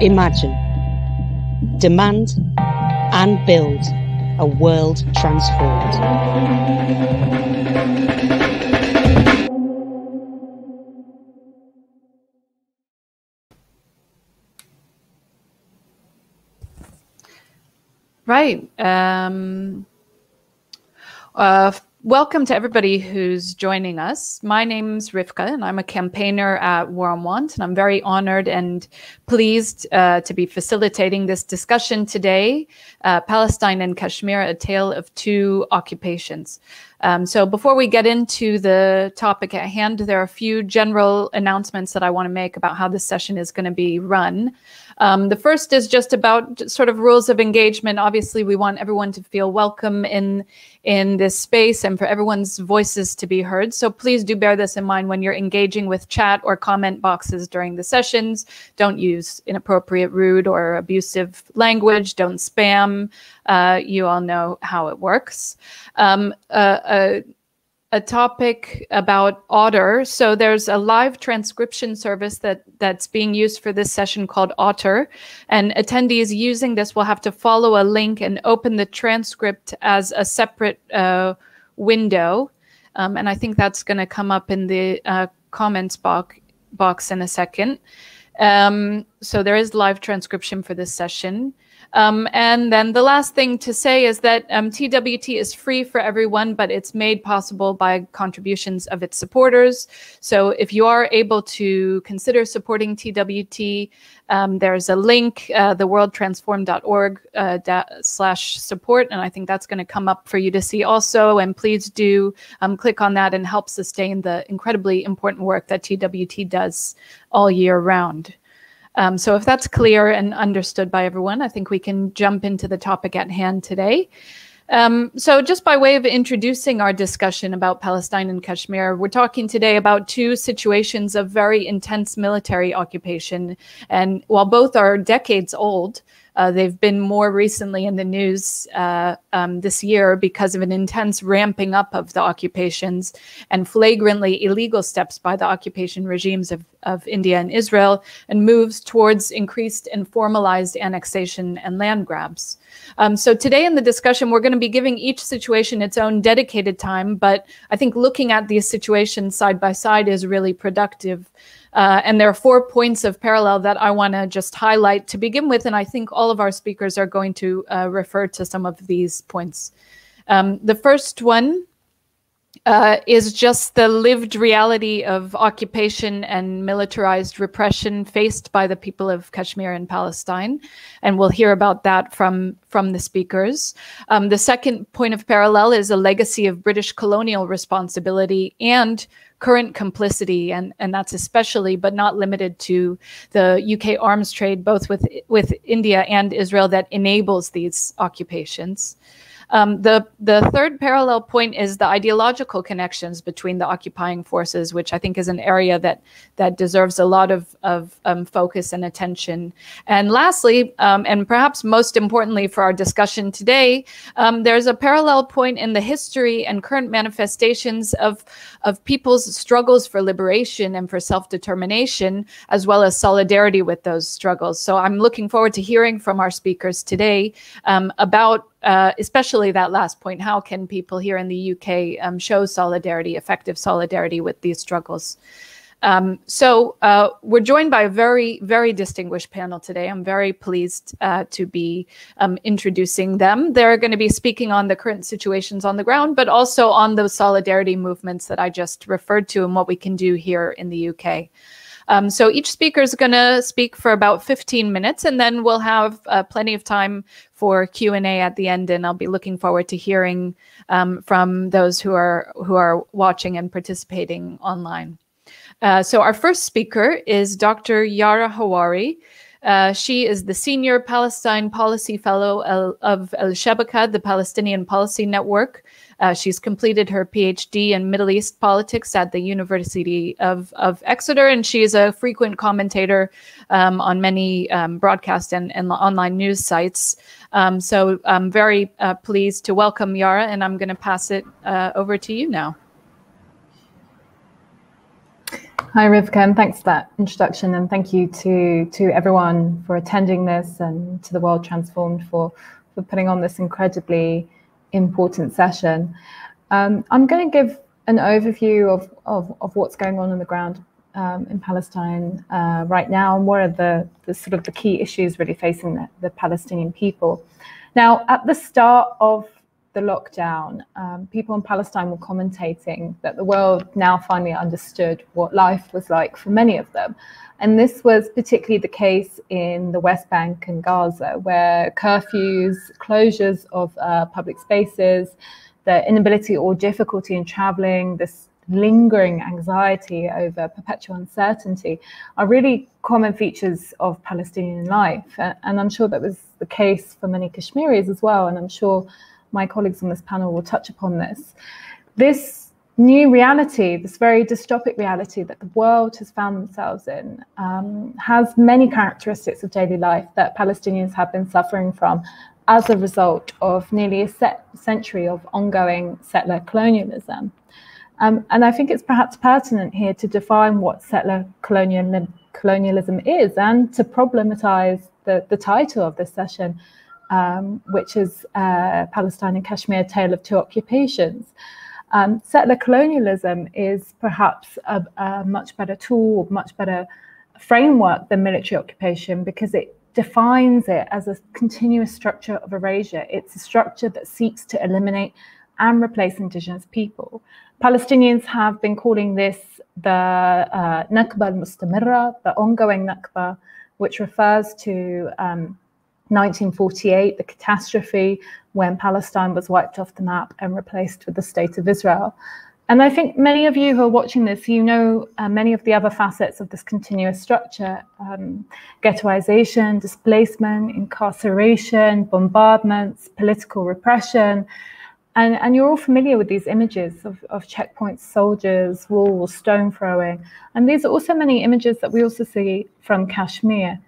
Imagine, demand, and build a world transformed. Right. Um, uh, welcome to everybody who's joining us. My name's Ryvka, and I'm a campaigner at War on Want, and I'm very honored and pleased uh, to be facilitating this discussion today uh, Palestine and Kashmir, a tale of two occupations. Um, so, before we get into the topic at hand, there are a few general announcements that I want to make about how this session is going to be run. Um, the first is just about sort of rules of engagement. Obviously, we want everyone to feel welcome in in this space and for everyone's voices to be heard. So please do bear this in mind when you're engaging with chat or comment boxes during the sessions. Don't use inappropriate, rude, or abusive language. Don't spam. Uh, you all know how it works. Um, uh, uh, a topic about Otter. So there's a live transcription service that that's being used for this session called Otter, and attendees using this will have to follow a link and open the transcript as a separate uh, window. Um, and I think that's going to come up in the uh, comments box box in a second. Um, so there is live transcription for this session. Um, and then the last thing to say is that um, TWT is free for everyone, but it's made possible by contributions of its supporters. So if you are able to consider supporting TWT, um, there's a link, uh, theworldtransform.org uh, slash support, and I think that's going to come up for you to see also. And please do um, click on that and help sustain the incredibly important work that TWT does all year round. Um, so if that's clear and understood by everyone, I think we can jump into the topic at hand today. Um, so, just by way of introducing our discussion about Palestine and Kashmir, we're talking today about two situations of very intense military occupation. And while both are decades old, uh, they've been more recently in the news uh, um, this year because of an intense ramping up of the occupations and flagrantly illegal steps by the occupation regimes of, of India and Israel and moves towards increased and formalized annexation and land grabs. Um, so today in the discussion, we're going to be giving each situation its own dedicated time, but I think looking at these situations side by side is really productive. Uh, and there are four points of parallel that I want to just highlight to begin with. And I think all of our speakers are going to uh, refer to some of these points. Um, the first one uh, is just the lived reality of occupation and militarized repression faced by the people of Kashmir and Palestine, and we'll hear about that from from the speakers. Um, the second point of parallel is a legacy of British colonial responsibility and current complicity, and and that's especially but not limited to the UK arms trade, both with with India and Israel, that enables these occupations. Um, the the third parallel point is the ideological connections between the occupying forces, which I think is an area that that deserves a lot of of um, focus and attention. And lastly, um, and perhaps most importantly for our discussion today, um, there's a parallel point in the history and current manifestations of of people's struggles for liberation and for self determination, as well as solidarity with those struggles. So I'm looking forward to hearing from our speakers today um, about uh, especially that last point how can people here in the UK um, show solidarity, effective solidarity with these struggles? Um, so uh, we're joined by a very, very distinguished panel today. I'm very pleased uh, to be um, introducing them. They're going to be speaking on the current situations on the ground, but also on those solidarity movements that I just referred to and what we can do here in the UK. Um, so each speaker is going to speak for about 15 minutes, and then we'll have uh, plenty of time for Q and A at the end. And I'll be looking forward to hearing um, from those who are who are watching and participating online. Uh, so our first speaker is Dr. Yara Hawari. Uh, she is the Senior Palestine Policy Fellow of Al-Shabaka, the Palestinian Policy Network. Uh, she's completed her PhD in Middle East politics at the University of, of Exeter, and she is a frequent commentator um, on many um, broadcast and, and online news sites. Um, so I'm very uh, pleased to welcome Yara, and I'm going to pass it uh, over to you now. Hi, Ryvka, and thanks for that introduction, and thank you to to everyone for attending this, and to the World Transformed for for putting on this incredibly important session. Um, I'm going to give an overview of, of, of what's going on on the ground um, in Palestine uh, right now, and what are the, the sort of the key issues really facing the, the Palestinian people. Now, at the start of the lockdown, um, people in Palestine were commentating that the world now finally understood what life was like for many of them. And this was particularly the case in the West Bank and Gaza, where curfews, closures of uh, public spaces, the inability or difficulty in traveling, this lingering anxiety over perpetual uncertainty are really common features of Palestinian life. And I'm sure that was the case for many Kashmiris as well. And I'm sure my colleagues on this panel will touch upon this. This new reality, this very dystopic reality that the world has found themselves in, um, has many characteristics of daily life that Palestinians have been suffering from as a result of nearly a century of ongoing settler colonialism. Um, and I think it's perhaps pertinent here to define what settler colonial, colonialism is and to problematize the, the title of this session, um, which is uh, Palestine and Kashmir, Tale of Two Occupations. Um, settler colonialism is perhaps a, a much better tool, much better framework than military occupation because it defines it as a continuous structure of erasure. It's a structure that seeks to eliminate and replace indigenous people. Palestinians have been calling this the uh, Nakba al-Mustamirra, the ongoing Nakba, which refers to um, 1948, the catastrophe when Palestine was wiped off the map and replaced with the state of Israel. And I think many of you who are watching this, you know uh, many of the other facets of this continuous structure um, ghettoization, displacement, incarceration, bombardments, political repression. And, and you're all familiar with these images of, of checkpoints, soldiers, walls, stone throwing. And these are also many images that we also see from Kashmir.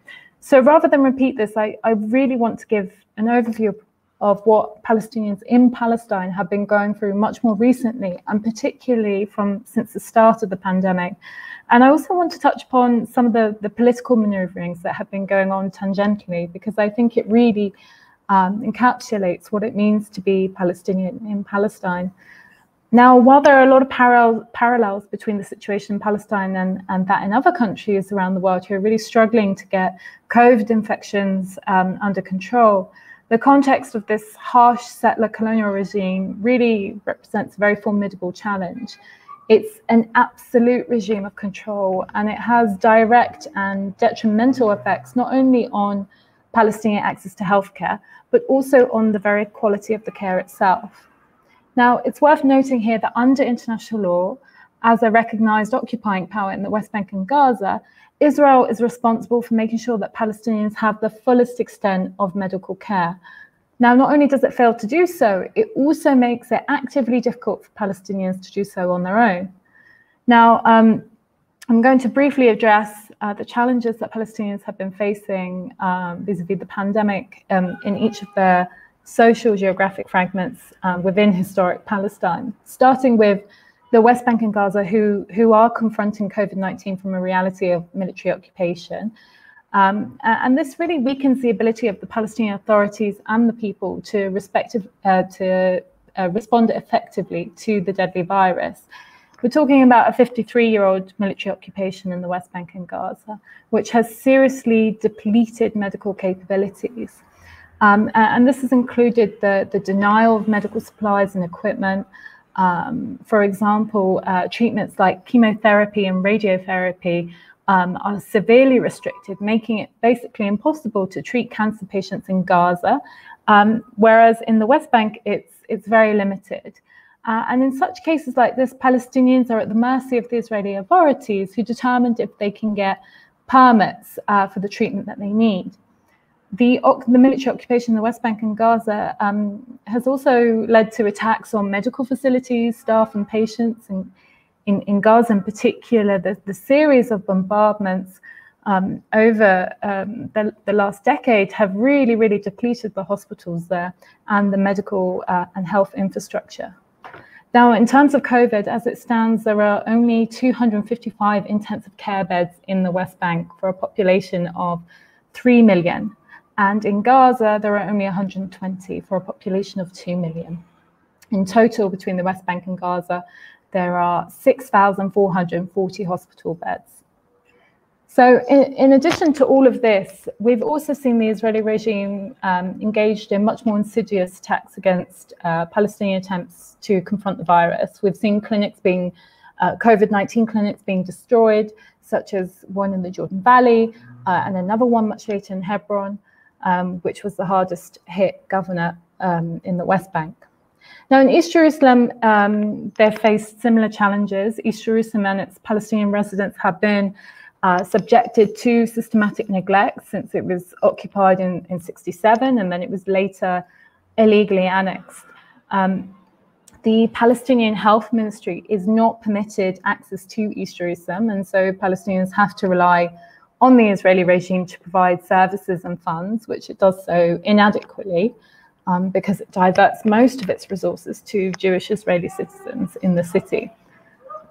So rather than repeat this, I, I really want to give an overview of, what Palestinians in Palestine have been going through much more recently, and particularly from since the start of the pandemic. And I also want to touch upon some of the, the political maneuverings that have been going on tangentially, because I think it really um, encapsulates what it means to be Palestinian in Palestine. Now, while there are a lot of parallel, parallels between the situation in Palestine and, and that in other countries around the world who are really struggling to get COVID infections um, under control, the context of this harsh settler colonial regime really represents a very formidable challenge. It's an absolute regime of control, and it has direct and detrimental effects not only on Palestinian access to healthcare, but also on the very quality of the care itself. Now, it's worth noting here that under international law, as a recognized occupying power in the West Bank and Gaza, Israel is responsible for making sure that Palestinians have the fullest extent of medical care. Now, not only does it fail to do so, it also makes it actively difficult for Palestinians to do so on their own. Now, um, I'm going to briefly address uh, the challenges that Palestinians have been facing um, vis-a-vis the pandemic um, in each of their social geographic fragments um, within historic Palestine, starting with the West Bank and Gaza, who, who are confronting COVID 19 from a reality of military occupation. Um, and this really weakens the ability of the Palestinian authorities and the people to, respect, uh, to uh, respond effectively to the deadly virus. We're talking about a 53 year old military occupation in the West Bank and Gaza, which has seriously depleted medical capabilities. Um, and this has included the, the denial of medical supplies and equipment. Um, for example, uh, treatments like chemotherapy and radiotherapy um, are severely restricted, making it basically impossible to treat cancer patients in Gaza, um, whereas in the West Bank, it's, it's very limited. Uh, and in such cases like this, Palestinians are at the mercy of the Israeli authorities who determined if they can get permits uh, for the treatment that they need the, the military occupation in the West Bank and Gaza um, has also led to attacks on medical facilities, staff, and patients. And in, in Gaza, in particular, the, the series of bombardments um, over um, the, the, last decade have really, really depleted the hospitals there and the medical uh, and health infrastructure. Now, in terms of COVID, as it stands, there are only 255 intensive care beds in the West Bank for a population of 3 million. And in Gaza, there are only 120 for a population of 2 million. In total, between the West Bank and Gaza, there are 6,440 hospital beds. So, in, in, addition to all of this, we've also seen the Israeli regime um, engaged in much more insidious attacks against uh, Palestinian attempts to confront the virus. We've seen clinics being, uh, COVID 19 clinics being destroyed, such as one in the Jordan Valley uh, and another one much later in Hebron, um, which was the hardest hit governor um, in the West Bank. Now, in East Jerusalem, um, they've faced similar challenges. East Jerusalem and its Palestinian residents have been uh, subjected to systematic neglect since it was occupied in, in 67 and then it was later illegally annexed. Um, the Palestinian Health Ministry is not permitted access to East Jerusalem, and so Palestinians have to rely on the Israeli regime to provide services and funds, which it does so inadequately um, because it diverts most of its resources to Jewish Israeli citizens in the city.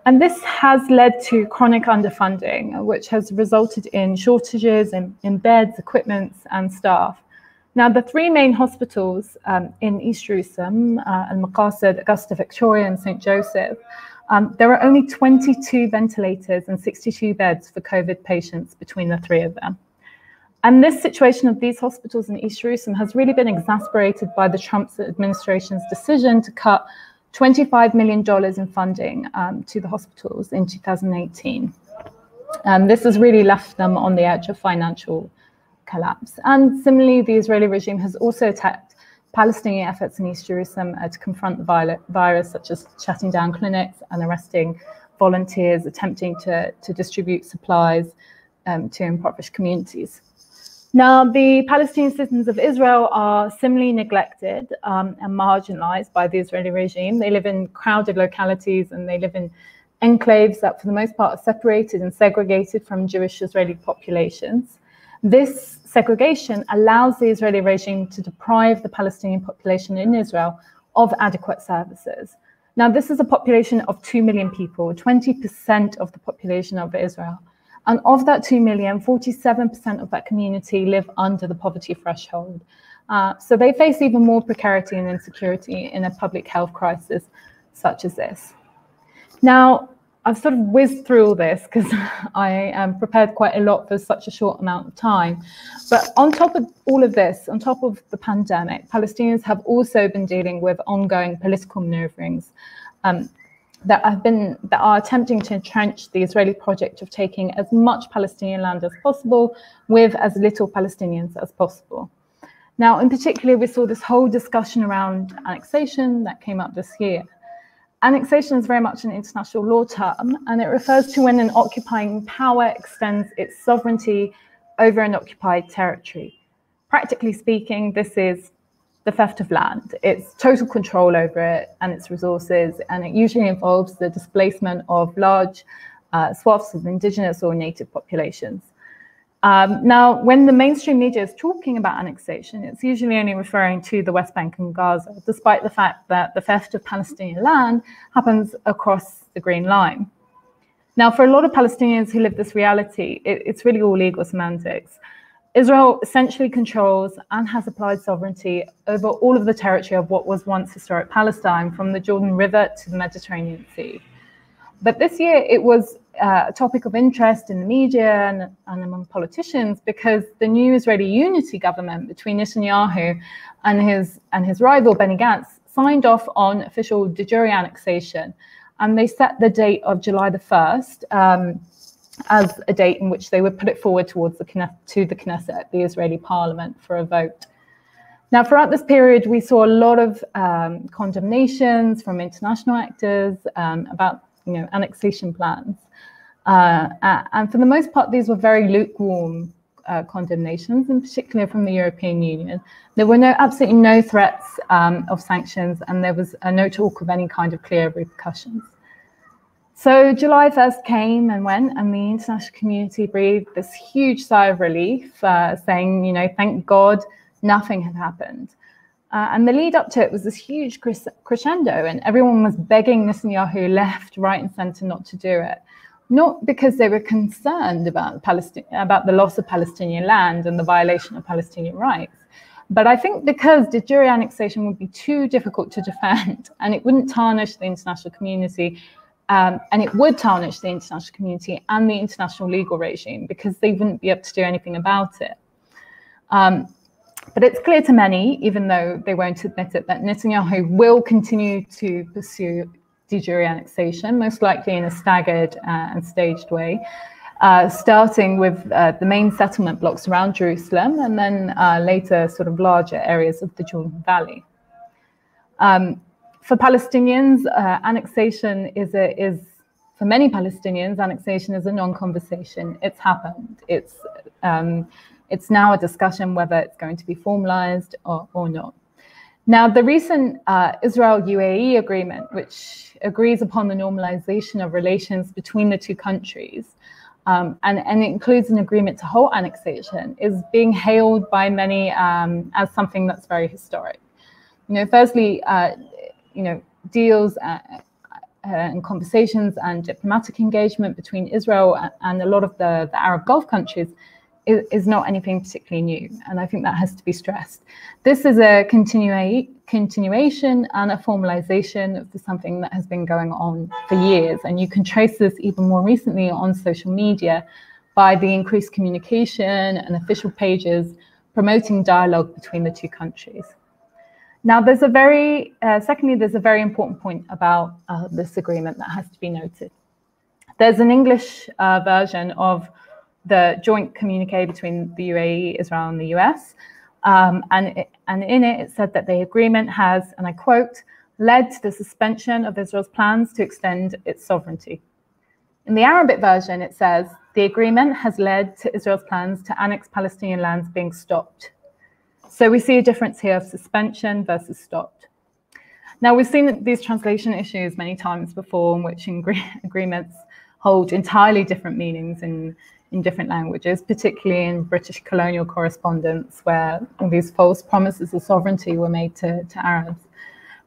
And this has led to chronic underfunding, which has resulted in shortages in, in beds, equipment, and staff. Now, the three main hospitals um, in East Jerusalem, uh, Al Maqasid, Augusta Victoria, and St. Joseph, um, there are only 22 ventilators and 62 beds for COVID patients between the three of them. And this situation of these hospitals in East Jerusalem has really been exacerbated by the Trump administration's decision to cut $25 million in funding um, to the hospitals in 2018. Um, this has really left them on the edge of financial collapse. And similarly, the Israeli regime has also attacked Palestinian efforts in East Jerusalem uh, to confront the virus, such as shutting down clinics and arresting volunteers attempting to, to distribute supplies um, to impoverished communities. Now, the Palestinian citizens of Israel are similarly neglected um, and marginalized by the Israeli regime. They live in crowded localities and they live in enclaves that, for the most part, are separated and segregated from Jewish Israeli populations. This segregation allows the Israeli regime to deprive the Palestinian population in Israel of adequate services. Now, this is a population of 2 million people, 20% of the population of Israel. And of that 2 million, 47% of that community live under the poverty threshold. Uh, so they face even more precarity and insecurity in a public health crisis such as this. Now, I've sort of whizzed through all this because I am prepared quite a lot for such a short amount of time. But on top of all of this, on top of the pandemic, Palestinians have also been dealing with ongoing political maneuverings. Um, that have been that are attempting to entrench the Israeli project of taking as much Palestinian land as possible with as little Palestinians as possible. Now, in particular, we saw this whole discussion around annexation that came up this year. Annexation is very much an international law term, and it refers to when an occupying power extends its sovereignty over an occupied territory. Practically speaking, this is the theft of land. It's total control over it and its resources, and it usually involves the displacement of large uh, swaths of indigenous or native populations. Um, now, when the mainstream media is talking about annexation, it's usually only referring to the West Bank and Gaza, despite the fact that the theft of Palestinian land happens across the Green Line. Now, for a lot of Palestinians who live this reality, it, it's really all legal semantics. Israel essentially controls and has applied sovereignty over all of the territory of what was once historic Palestine, from the Jordan River to the Mediterranean Sea. But this year it was uh, a topic of interest in the media and, and, among politicians because the new Israeli unity government between Netanyahu and his, and his rival Benny Gantz signed off on official de jure annexation. And they set the date of July the 1st. Um, as a date in which they would put it forward towards the to the Knesset, the Israeli parliament, for a vote. Now, throughout this period, we saw a lot of um, condemnations from international actors um, about you know, annexation plans. Uh, and for the most part, these were very lukewarm uh, condemnations, in particular from the European Union. There were no absolutely no threats um, of sanctions, and there was uh, no talk of any kind of clear repercussions. So July 1st came and went, and the international community breathed this huge sigh of relief, uh, saying, you know, thank God nothing had happened. Uh, and the lead up to it was this huge crescendo, and everyone was begging Netanyahu left, right, and center not to do it. Not because they were concerned about, Palestine, about the loss of Palestinian land and the violation of Palestinian rights, but I think because de jure annexation would be too difficult to defend and it wouldn't tarnish the international community, um, and it would tarnish the international community and the international legal regime because they wouldn't be able to do anything about it. Um, but it's clear to many, even though they won't admit it, that Netanyahu will continue to pursue de jure annexation, most likely in a staggered uh, and staged way, uh, starting with uh, the main settlement blocks around Jerusalem and then uh, later sort of larger areas of the Jordan Valley. Um, for Palestinians, uh, annexation is, a, is, for many Palestinians, annexation is a non-conversation. It's happened. It's um, it's now a discussion whether it's going to be formalized or, or not. Now, the recent uh, Israel UAE agreement, which agrees upon the normalization of relations between the two countries, um, and, and includes an agreement to halt annexation, is being hailed by many um, as something that's very historic. You know, firstly, uh, you know, deals uh, uh, and conversations and diplomatic engagement between Israel and a lot of the, the Arab Gulf countries is, not anything particularly new, and I think that has to be stressed. This is a continua continuation and a formalization of something that has been going on for years, and you can trace this even more recently on social media by the increased communication and official pages promoting dialogue between the two countries. Now, there's a very, uh, secondly, there's a very important point about uh, this agreement that has to be noted. There's an English uh, version of the joint communique between the UAE, Israel, and the US. Um, and, it, and in it, it said that the agreement has, and I quote, led to the suspension of Israel's plans to extend its sovereignty. In the Arabic version, it says, the agreement has led to Israel's plans to annex Palestinian lands being stopped. So we see a difference here of suspension versus stopped. Now, we've seen these translation issues many times before in which agreements hold entirely different meanings in in different languages, particularly in British colonial correspondence, where all these false promises of sovereignty were made to, to Arabs.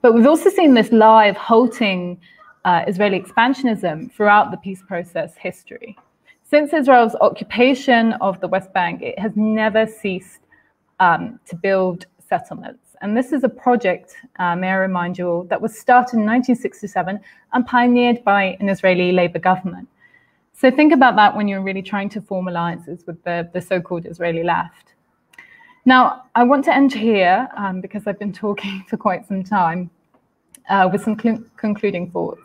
But we've also seen this live halting uh, Israeli expansionism throughout the peace process history. Since Israel's occupation of the West Bank, it has never ceased um, to build settlements. And this is a project, uh, may I remind you all, that was started in 1967 and pioneered by an Israeli Labour government. So think about that when you're really trying to form alliances with the, the so-called Israeli left. Now, I want to end here um, because I've been talking for quite some time uh, with some concluding thoughts.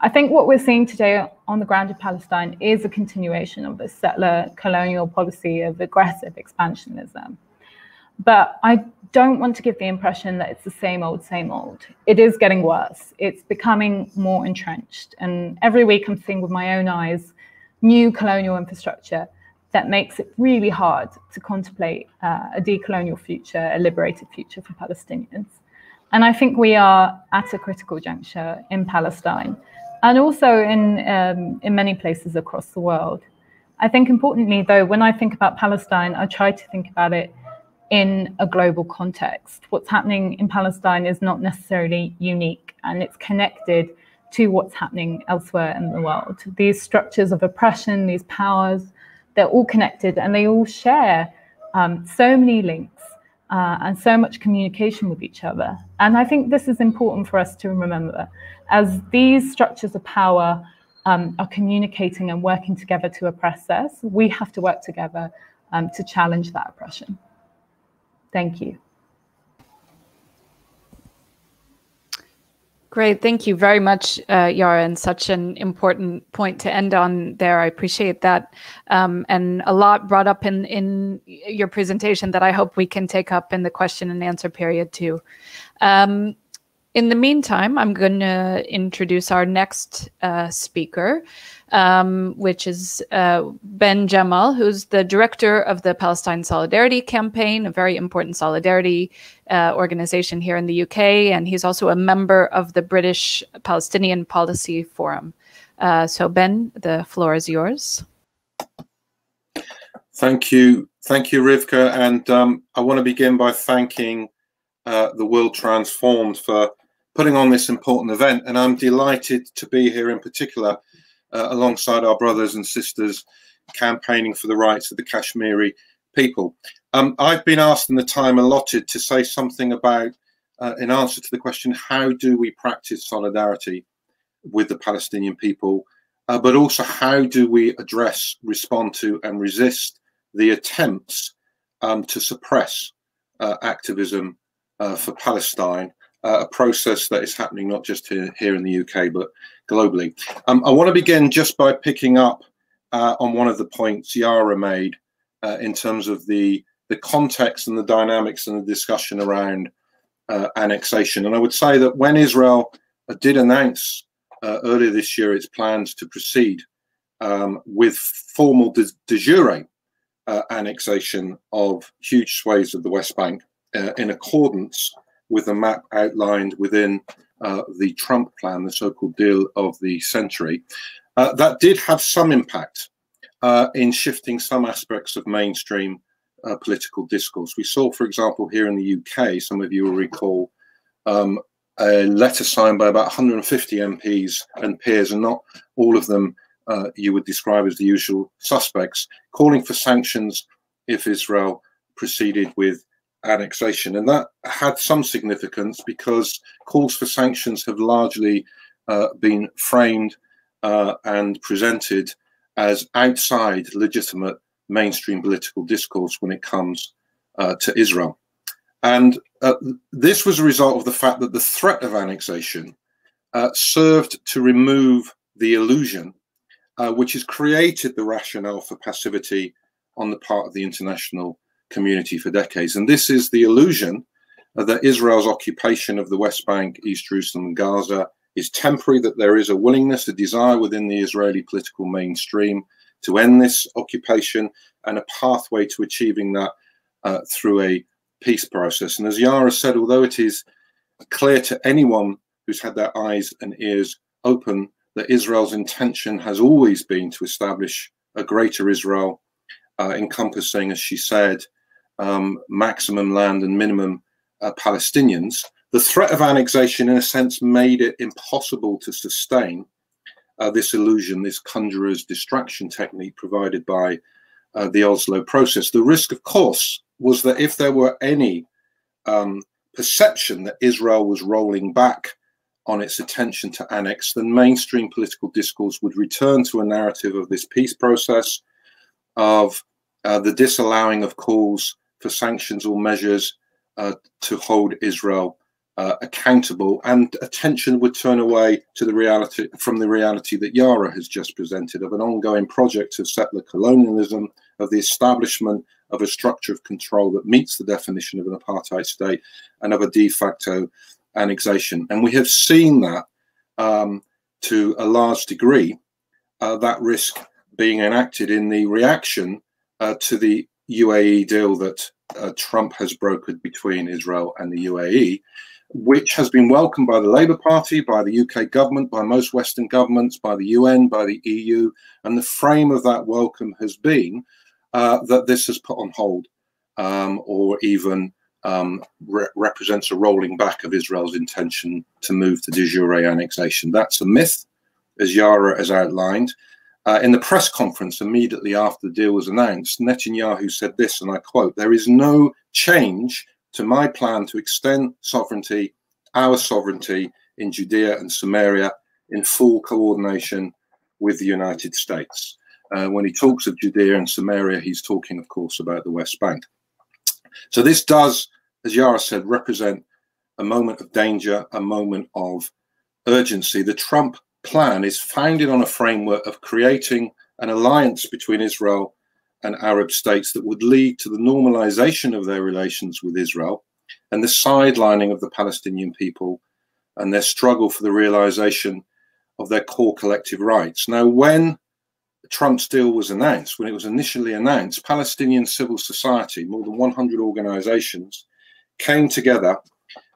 I think what we're seeing today on the ground in Palestine is a continuation of the settler colonial policy of aggressive expansionism. But I don't want to give the impression that it's the same old, same old. It is getting worse. It's becoming more entrenched. And every week I'm seeing with my own eyes new colonial infrastructure that makes it really hard to contemplate uh, a decolonial future, a liberated future for Palestinians. And I think we are at a critical juncture in Palestine and also in, um, in many places across the world. I think importantly, though, when I think about Palestine, I try to think about it in a global context. What's happening in Palestine is not necessarily unique and it's connected to what's happening elsewhere in the world. These structures of oppression, these powers, they're all connected and they all share um, so many links uh, and so much communication with each other. And I think this is important for us to remember as these structures of power um, are communicating and working together to oppress us, we have to work together um, to challenge that oppression. Thank you. Great. Thank you very much, uh, Yara, and such an important point to end on there. I appreciate that. Um, and a lot brought up in, in your presentation that I hope we can take up in the question and answer period too. Um, in the meantime, I'm going to introduce our next uh, speaker, um, which is uh, Ben Jamal, who's the director of the Palestine Solidarity Campaign, a very important solidarity uh, organization here in the UK. And he's also a member of the British Palestinian Policy Forum. Uh, so, Ben, the floor is yours. Thank you. Thank you, Ryvka. And um, I want to begin by thanking uh, the world transformed for putting on this important event. And I'm delighted to be here in particular uh, alongside our brothers and sisters campaigning for the rights of the Kashmiri people. Um, I've been asked in the time allotted to say something about, uh, in answer to the question, how do we practice solidarity with the Palestinian people, uh, but also how do we address, respond to, and resist the attempts um, to suppress uh, activism uh, for Palestine, uh, a process that is happening not just here, here in the UK, but globally. Um, I want to begin just by picking up uh, on one of the points Yara made uh, in terms of the the context and the dynamics and the discussion around uh, annexation. And I would say that when Israel uh, did announce uh, earlier this year its plans to proceed um, with formal de, de jure annexation of huge swathes of the West Bank in accordance with the map outlined within uh, the Trump plan, the so-called deal of the century, that did have some impact in shifting some aspects of mainstream uh, political discourse. We saw, for example, here in the UK, some of you will recall, um, a letter signed by about 150 MPs and peers, and not all of them uh, you would describe as the usual suspects, calling for sanctions if Israel proceeded with annexation. And that had some significance because calls for sanctions have largely uh, been framed uh, and presented as outside legitimate mainstream political discourse when it comes uh, to Israel. And uh, this was a result of the fact that the threat of annexation uh, served to remove the illusion uh, which has created the rationale for passivity on the part of the international community for decades. And this is the illusion that Israel's occupation of the West Bank, East Jerusalem, and Gaza is temporary, that there is a willingness, a desire within the Israeli political mainstream to end this occupation and a pathway to achieving that uh, through a peace process. And as Yara said, although it is clear to anyone who's had their eyes and ears open that Israel's intention has always been to establish a greater Israel, uh, encompassing, as she said, um, maximum land and minimum uh, Palestinians. The threat of annexation, in a sense, made it impossible to sustain uh, this illusion, this conjurer's distraction technique provided by uh, the Oslo process. The risk, of course, was that if there were any um, perception that Israel was rolling back on its attention to annex, then mainstream political discourse would return to a narrative of this peace process, of uh, the disallowing of calls for sanctions or measures uh, to hold Israel uh, accountable, and attention would turn away to the reality from the reality that Yara has just presented of an ongoing project of settler colonialism, of the establishment of a structure of control that meets the definition of an apartheid state, and of a de facto annexation. And we have seen that um, to a large degree, uh, that risk being enacted in the reaction uh, to the UAE deal that uh, Trump has brokered between Israel and the UAE which has been welcomed by the Labour Party, by the UK government, by most Western governments, by the UN, by the EU. And the frame of that welcome has been uh, that this has put on hold um, or even um, re represents a rolling back of Israel's intention to move to de jure annexation. That's a myth, as Yara has outlined. Uh, in the press conference immediately after the deal was announced, Netanyahu said this, and I quote, There is no change to my plan to extend sovereignty, our sovereignty in Judea and Samaria in full coordination with the United States. Uh, when he talks of Judea and Samaria, he's talking, of course, about the West Bank. So this does, as Yara said, represent a moment of danger, a moment of urgency. The Trump plan is founded on a framework of creating an alliance between Israel and Arab states that would lead to the normalization of their relations with Israel and the sidelining of the Palestinian people and their struggle for the realization of their core collective rights. Now, when Trump's deal was announced, when it was initially announced, Palestinian civil society, more than 100 organizations, came together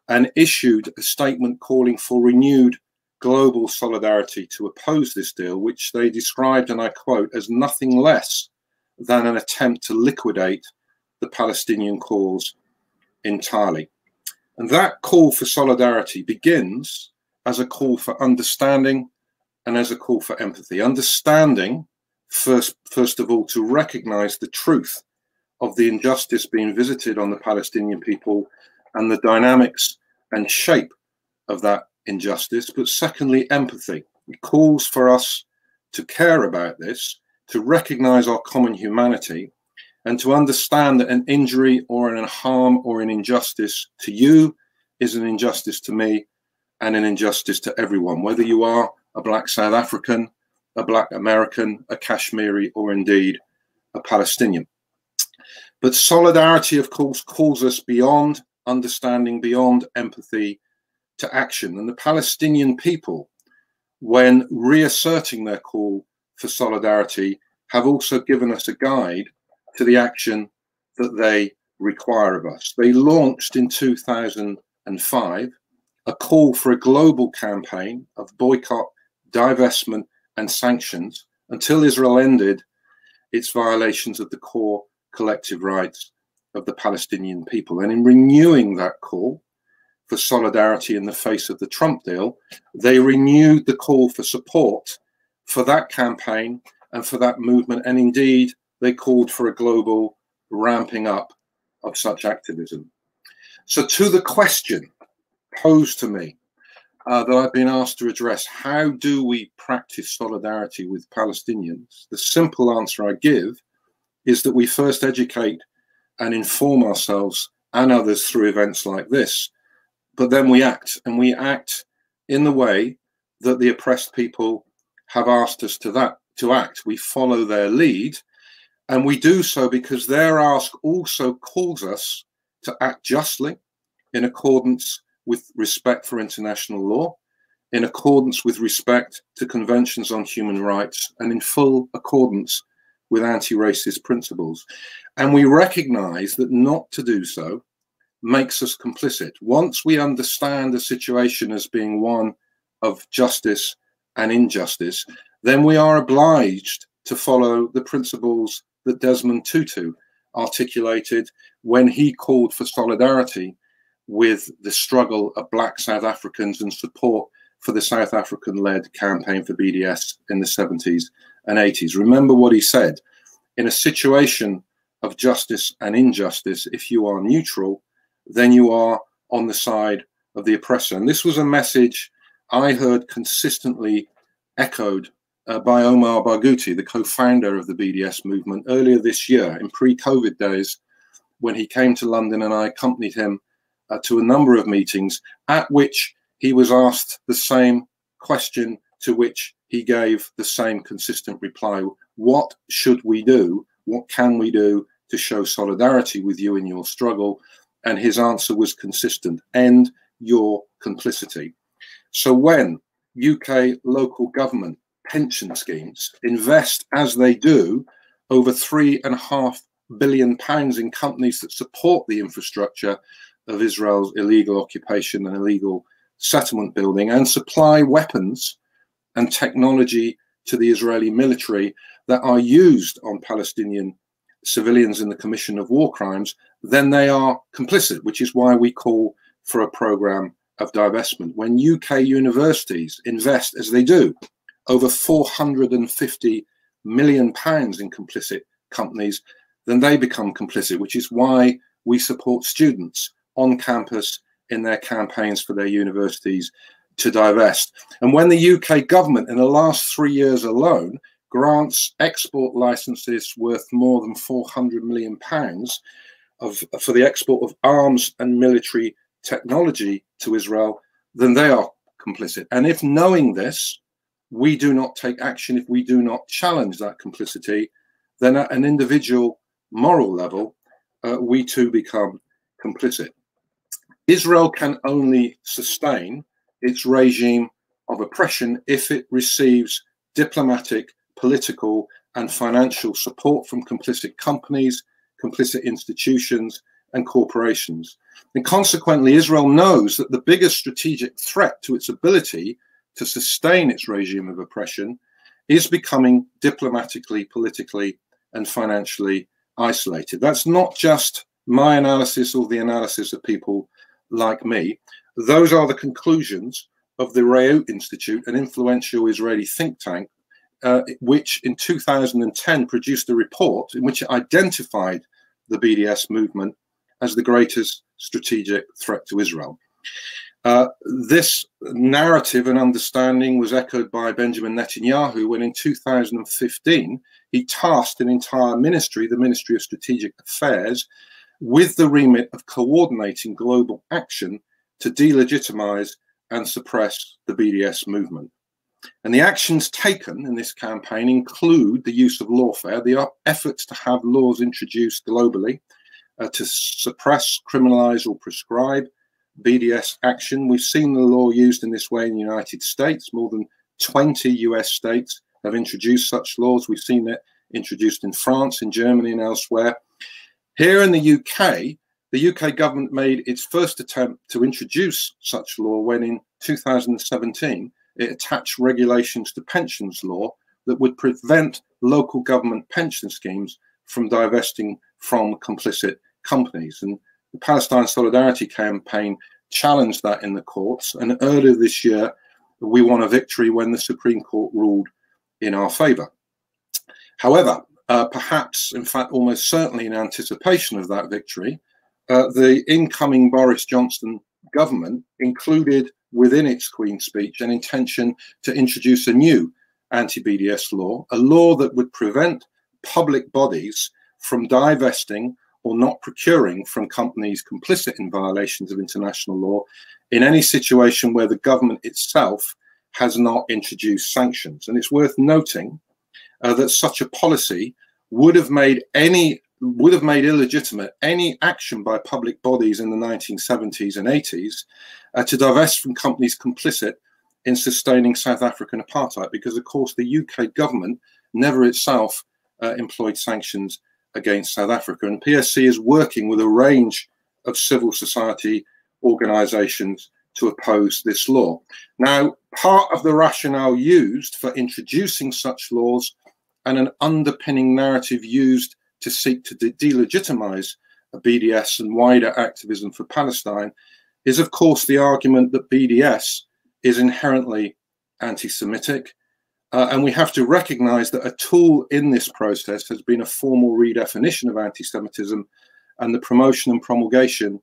and issued a statement calling for renewed global solidarity to oppose this deal, which they described, and I quote, as nothing less than an attempt to liquidate the Palestinian cause entirely. And that call for solidarity begins as a call for understanding and as a call for empathy. Understanding, first, first of all, to recognize the truth of the injustice being visited on the Palestinian people and the dynamics and shape of that injustice. But secondly, empathy. It calls for us to care about this, to recognize our common humanity, and to understand that an injury or an harm or an injustice to you is an injustice to me and an injustice to everyone, whether you are a black South African, a black American, a Kashmiri, or indeed a Palestinian. But solidarity, of course, calls us beyond understanding, beyond empathy to action. And the Palestinian people, when reasserting their call for solidarity, have also given us a guide to the action that they require of us. They launched in 2005 a call for a global campaign of boycott, divestment, and sanctions until Israel ended its violations of the core collective rights of the Palestinian people. And in renewing that call for solidarity in the face of the Trump deal, they renewed the call for support for that campaign and for that movement. And indeed, they called for a global ramping up of such activism. So, to the question posed to me uh, that I've been asked to address how do we practice solidarity with Palestinians? The simple answer I give is that we first educate and inform ourselves and others through events like this, but then we act and we act in the way that the oppressed people have asked us to that to act. We follow their lead and we do so because their ask also calls us to act justly in accordance with respect for international law, in accordance with respect to conventions on human rights, and in full accordance with anti racist principles. And we recognize that not to do so makes us complicit. Once we understand the situation as being one of justice and injustice, then we are obliged to follow the principles that Desmond Tutu articulated when he called for solidarity with the struggle of black South Africans and support for the South African led campaign for BDS in the 70s and 80s. Remember what he said in a situation of justice and injustice, if you are neutral, then you are on the side of the oppressor. And this was a message I heard consistently echoed uh, by Omar Barghouti, the co founder of the BDS movement, earlier this year in pre COVID days when he came to London and I accompanied him uh, to a number of meetings at which he was asked the same question to which he gave the same consistent reply What should we do? What can we do to show solidarity with you in your struggle? And his answer was consistent end your complicity. So when UK local government pension schemes invest as they do over three and a half billion pounds in companies that support the infrastructure of Israel's illegal occupation and illegal settlement building and supply weapons and technology to the Israeli military that are used on Palestinian civilians in the commission of war crimes, then they are complicit, which is why we call for a program of divestment. When UK universities invest, as they do, over 450 million pounds in complicit companies, then they become complicit, which is why we support students on campus in their campaigns for their universities to divest. And when the UK government, in the last three years alone, grants export licenses worth more than 400 million pounds of, for the export of arms and military technology to Israel, then they are complicit. And if knowing this, we do not take action, if we do not challenge that complicity, then at an individual moral level, uh, we too become complicit. Israel can only sustain its regime of oppression if it receives diplomatic, political, and financial support from complicit companies, complicit institutions, and corporations. And consequently, Israel knows that the biggest strategic threat to its ability to sustain its regime of oppression is becoming diplomatically, politically, and financially isolated. That's not just my analysis or the analysis of people like me. Those are the conclusions of the Reut Institute, an influential Israeli think tank, uh, which in 2010 produced a report in which it identified the BDS movement as the greatest strategic threat to Israel. Uh, this narrative and understanding was echoed by Benjamin Netanyahu when in 2015 he tasked an entire ministry, the Ministry of Strategic Affairs, with the remit of coordinating global action to delegitimize and suppress the BDS movement. And the actions taken in this campaign include the use of lawfare, the efforts to have laws introduced globally uh, to suppress, criminalize, or prescribe BDS action. We've seen the law used in this way in the United States. More than 20 US states have introduced such laws. We've seen it introduced in France, in Germany, and elsewhere. Here in the UK, the UK government made its first attempt to introduce such law when in 2017 it attached regulations to pensions law that would prevent local government pension schemes from divesting from complicit companies. And the Palestine Solidarity Campaign challenged that in the courts. And earlier this year, we won a victory when the Supreme Court ruled in our favour. However, uh, perhaps, in fact, almost certainly in anticipation of that victory, uh, the incoming Boris Johnson government included within its Queen's speech an intention to introduce a new anti BDS law, a law that would prevent public bodies from divesting or not procuring from companies complicit in violations of international law in any situation where the government itself has not introduced sanctions. And it's worth noting uh, that such a policy would have made any would have made illegitimate any action by public bodies in the 1970s and 80s uh, to divest from companies complicit in sustaining South African apartheid, because of course the UK government never itself uh, employed sanctions against South Africa. And PSC is working with a range of civil society organizations to oppose this law. Now, part of the rationale used for introducing such laws and an underpinning narrative used to seek to de delegitimize BDS and wider activism for Palestine is, of course, the argument that BDS is inherently anti Semitic uh, and we have to recognize that a tool in this process has been a formal redefinition of anti Semitism and the promotion and promulgation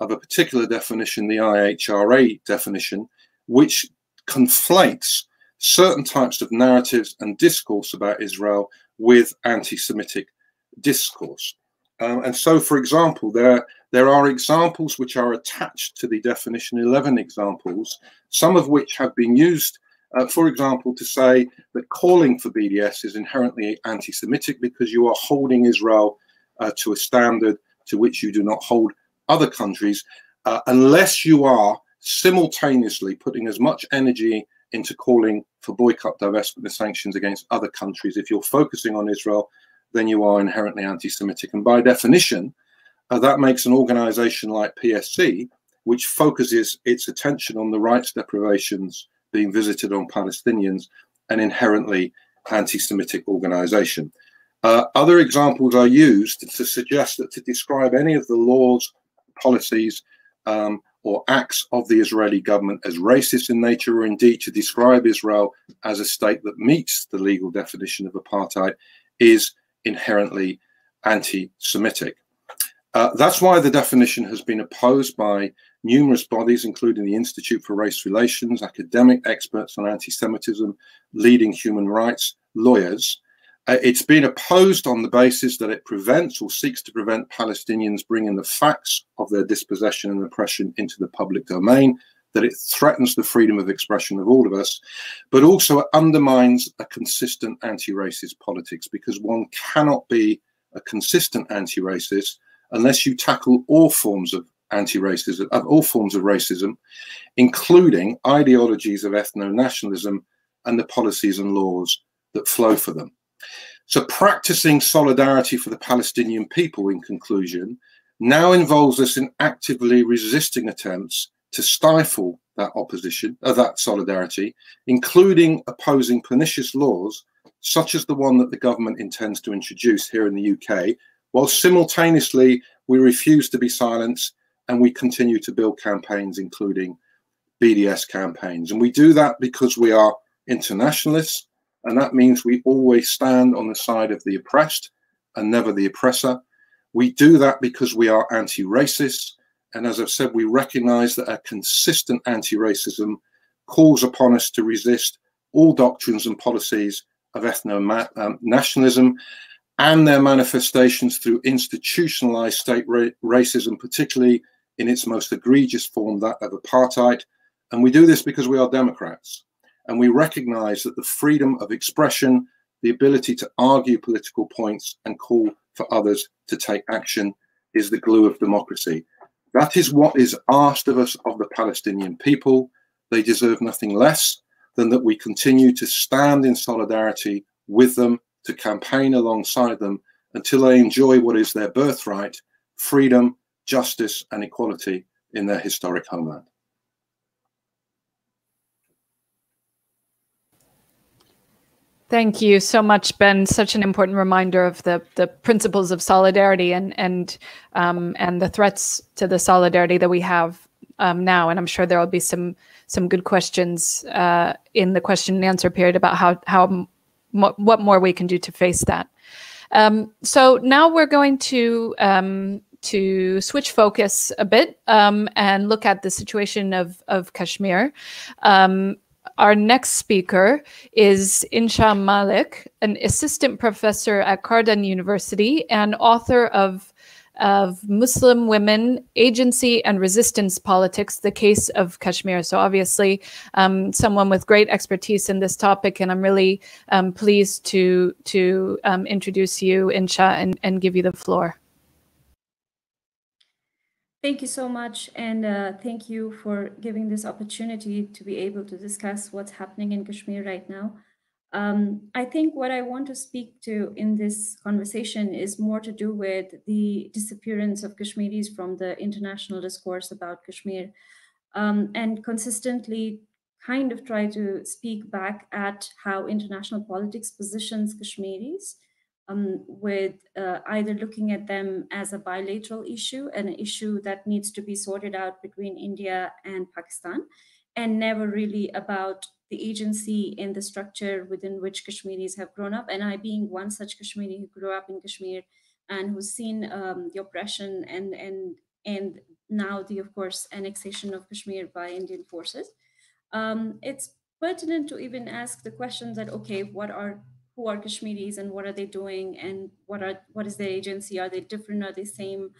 of a particular definition, the IHRA definition, which conflates certain types of narratives and discourse about Israel with anti Semitic discourse. Um, and so, for example, there, there are examples which are attached to the definition, 11 examples, some of which have been used uh, for example, to say that calling for BDS is inherently anti Semitic because you are holding Israel uh, to a standard to which you do not hold other countries, uh, unless you are simultaneously putting as much energy into calling for boycott, divestment, and sanctions against other countries. If you're focusing on Israel, then you are inherently anti Semitic. And by definition, uh, that makes an organization like PSC, which focuses its attention on the rights deprivations being visited on Palestinians, an inherently anti Semitic organization. Uh, other examples are used to suggest that to describe any of the laws, policies, um, or acts of the Israeli government as racist in nature, or indeed to describe Israel as a state that meets the legal definition of apartheid, is inherently anti Semitic. Uh, that's why the definition has been opposed by numerous bodies, including the Institute for Race Relations, academic experts on anti Semitism, leading human rights lawyers. Uh, it's been opposed on the basis that it prevents or seeks to prevent Palestinians bringing the facts of their dispossession and oppression into the public domain, that it threatens the freedom of expression of all of us, but also undermines a consistent anti racist politics because one cannot be a consistent anti racist unless you tackle all forms of anti-racism, of all forms of racism, including ideologies of ethno-nationalism and the policies and laws that flow for them. So practicing solidarity for the Palestinian people, in conclusion, now involves us in actively resisting attempts to stifle that opposition, uh, that solidarity, including opposing pernicious laws such as the one that the government intends to introduce here in the UK, while simultaneously we refuse to be silenced and we continue to build campaigns, including BDS campaigns. And we do that because we are internationalists, and that means we always stand on the side of the oppressed and never the oppressor. We do that because we are anti racist. And as I've said, we recognize that a consistent anti racism calls upon us to resist all doctrines and policies of ethno um, nationalism and their manifestations through institutionalized state ra racism, particularly in its most egregious form, that of apartheid. And we do this because we are Democrats. And we recognize that the freedom of expression, the ability to argue political points and call for others to take action is the glue of democracy. That is what is asked of us of the Palestinian people. They deserve nothing less than that we continue to stand in solidarity with them, to campaign alongside them until they enjoy what is their birthright freedom, justice, and equality in their historic homeland. Thank you so much, Ben. Such an important reminder of the the principles of solidarity and and um, and the threats to the solidarity that we have um, now. And I'm sure there will be some some good questions uh, in the question and answer period about how how what more we can do to face that. Um, so now we're going to um, to switch focus a bit um, and look at the situation of of Kashmir. Um, our next speaker is Inshah Malik, an assistant professor at Cardan University and author of of Muslim women, agency and resistance politics, the case of Kashmir. So, obviously, um, someone with great expertise in this topic, and I'm really um, pleased to to um, introduce you, Inshah, and, and give you the floor. Thank you so much, and uh, thank you for giving this opportunity to be able to discuss what's happening in Kashmir right now. Um, I think what I want to speak to in this conversation is more to do with the disappearance of Kashmiris from the international discourse about Kashmir, um, and consistently kind of try to speak back at how international politics positions Kashmiris um, with uh, either looking at them as a bilateral issue, an issue that needs to be sorted out between India and Pakistan, and never really about the agency and the structure within which Kashmiris have grown up. And I, being one such Kashmiri who grew up in Kashmir and who's seen um, the oppression and and and now the, of course, annexation of Kashmir by Indian forces, um, it's pertinent to even ask the question that okay, what are who are Kashmiris and what are they doing and what are what is their agency? Are they different? Are they same?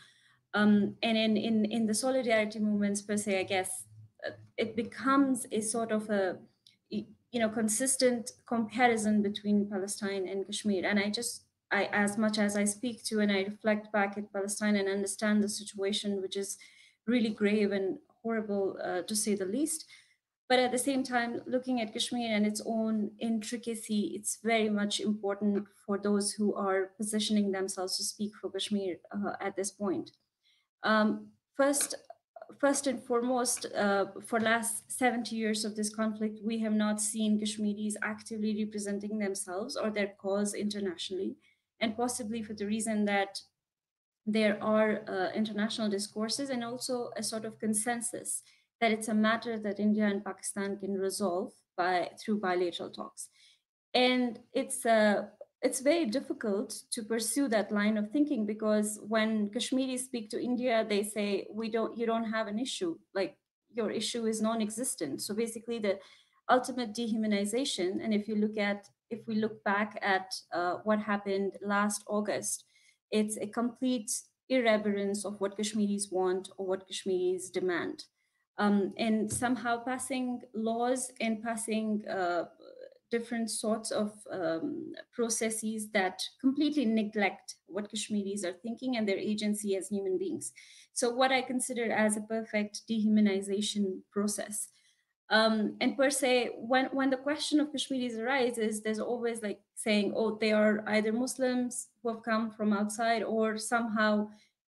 Um, and in, in in the solidarity movements per se, I guess uh, it becomes a sort of a you know consistent comparison between Palestine and Kashmir. And I just I as much as I speak to and I reflect back at Palestine and understand the situation, which is really grave and horrible uh, to say the least but at the same time looking at kashmir and its own intricacy it's very much important for those who are positioning themselves to speak for kashmir uh, at this point. Um, first first and foremost uh, for last 70 years of this conflict we have not seen kashmiris actively representing themselves or their cause internationally and possibly for the reason that there are uh, international discourses and also a sort of consensus that it's a matter that India and Pakistan can resolve by through bilateral talks. And it's uh, it's very difficult to pursue that line of thinking because when Kashmiris speak to India, they say we don't you don't have an issue like your issue is non-existent. So basically, the ultimate dehumanization. And if you look at if we look back at uh, what happened last August, it's a complete irreverence of what Kashmiris want or what Kashmiris demand um, and somehow passing laws and passing uh, different sorts of um, processes that completely neglect what Kashmiris are thinking and their agency as human beings. So, what I consider as a perfect dehumanization process. Um, and per se, when, when the question of Kashmiris arises, there's always like saying, oh, they are either Muslims who have come from outside or somehow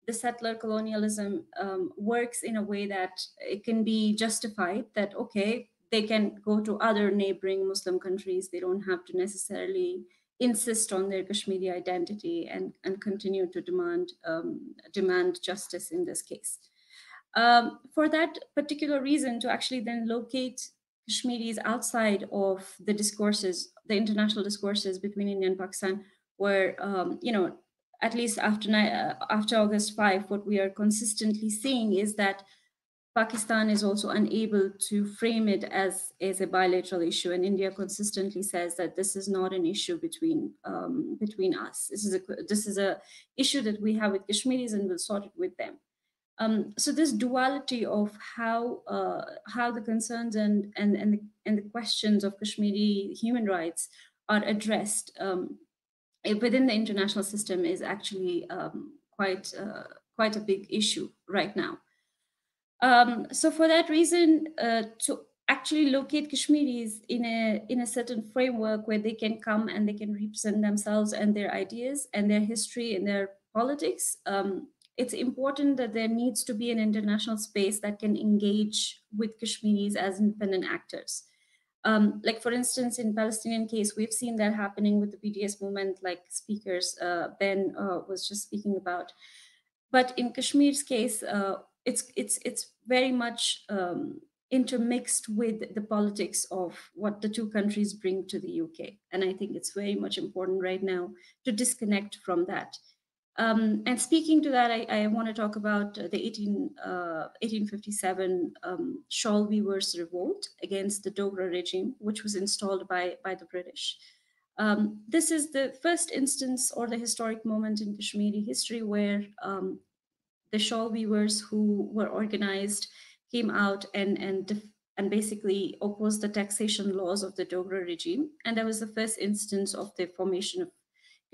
the settler colonialism um, works in a way that it can be justified that okay they can go to other neighboring muslim countries. They don't have to necessarily insist on their kashmiri identity and, and continue to demand um, demand justice in this case. Um, for that particular reason, to actually then locate Kashmiris outside of the discourses, the international discourses between India and Pakistan, where um, you know, at least after uh, after August 5, what we are consistently seeing is that Pakistan is also unable to frame it as, as a bilateral issue, and India consistently says that this is not an issue between um, between us. This is a this is a issue that we have with Kashmiris, and we'll sort it with them. Um, so this duality of how uh, how the concerns and and and the, and the questions of Kashmiri human rights are addressed um, within the international system is actually um, quite uh, quite a big issue right now. Um, so for that reason, uh, to actually locate Kashmiris in a in a certain framework where they can come and they can represent themselves and their ideas and their history and their politics, um, it's important that there needs to be an international space that can engage with Kashmiris as independent actors. Um, like for instance, in Palestinian case, we've seen that happening with the BDS movement, like speakers uh, Ben uh, was just speaking about. But in Kashmir's case, uh, it's it's it's very much um, intermixed with the politics of what the two countries bring to the UK, and I think it's very much important right now to disconnect from that. Um, and speaking to that, I, I want to talk about the 18, uh, 1857 um, shawl weavers revolt against the Dogra regime, which was installed by, by the British. Um, this is the first instance or the historic moment in Kashmiri history where um, the shawl weavers who were organized came out and and and basically opposed the taxation laws of the Dogra regime. And that was the first instance of the formation of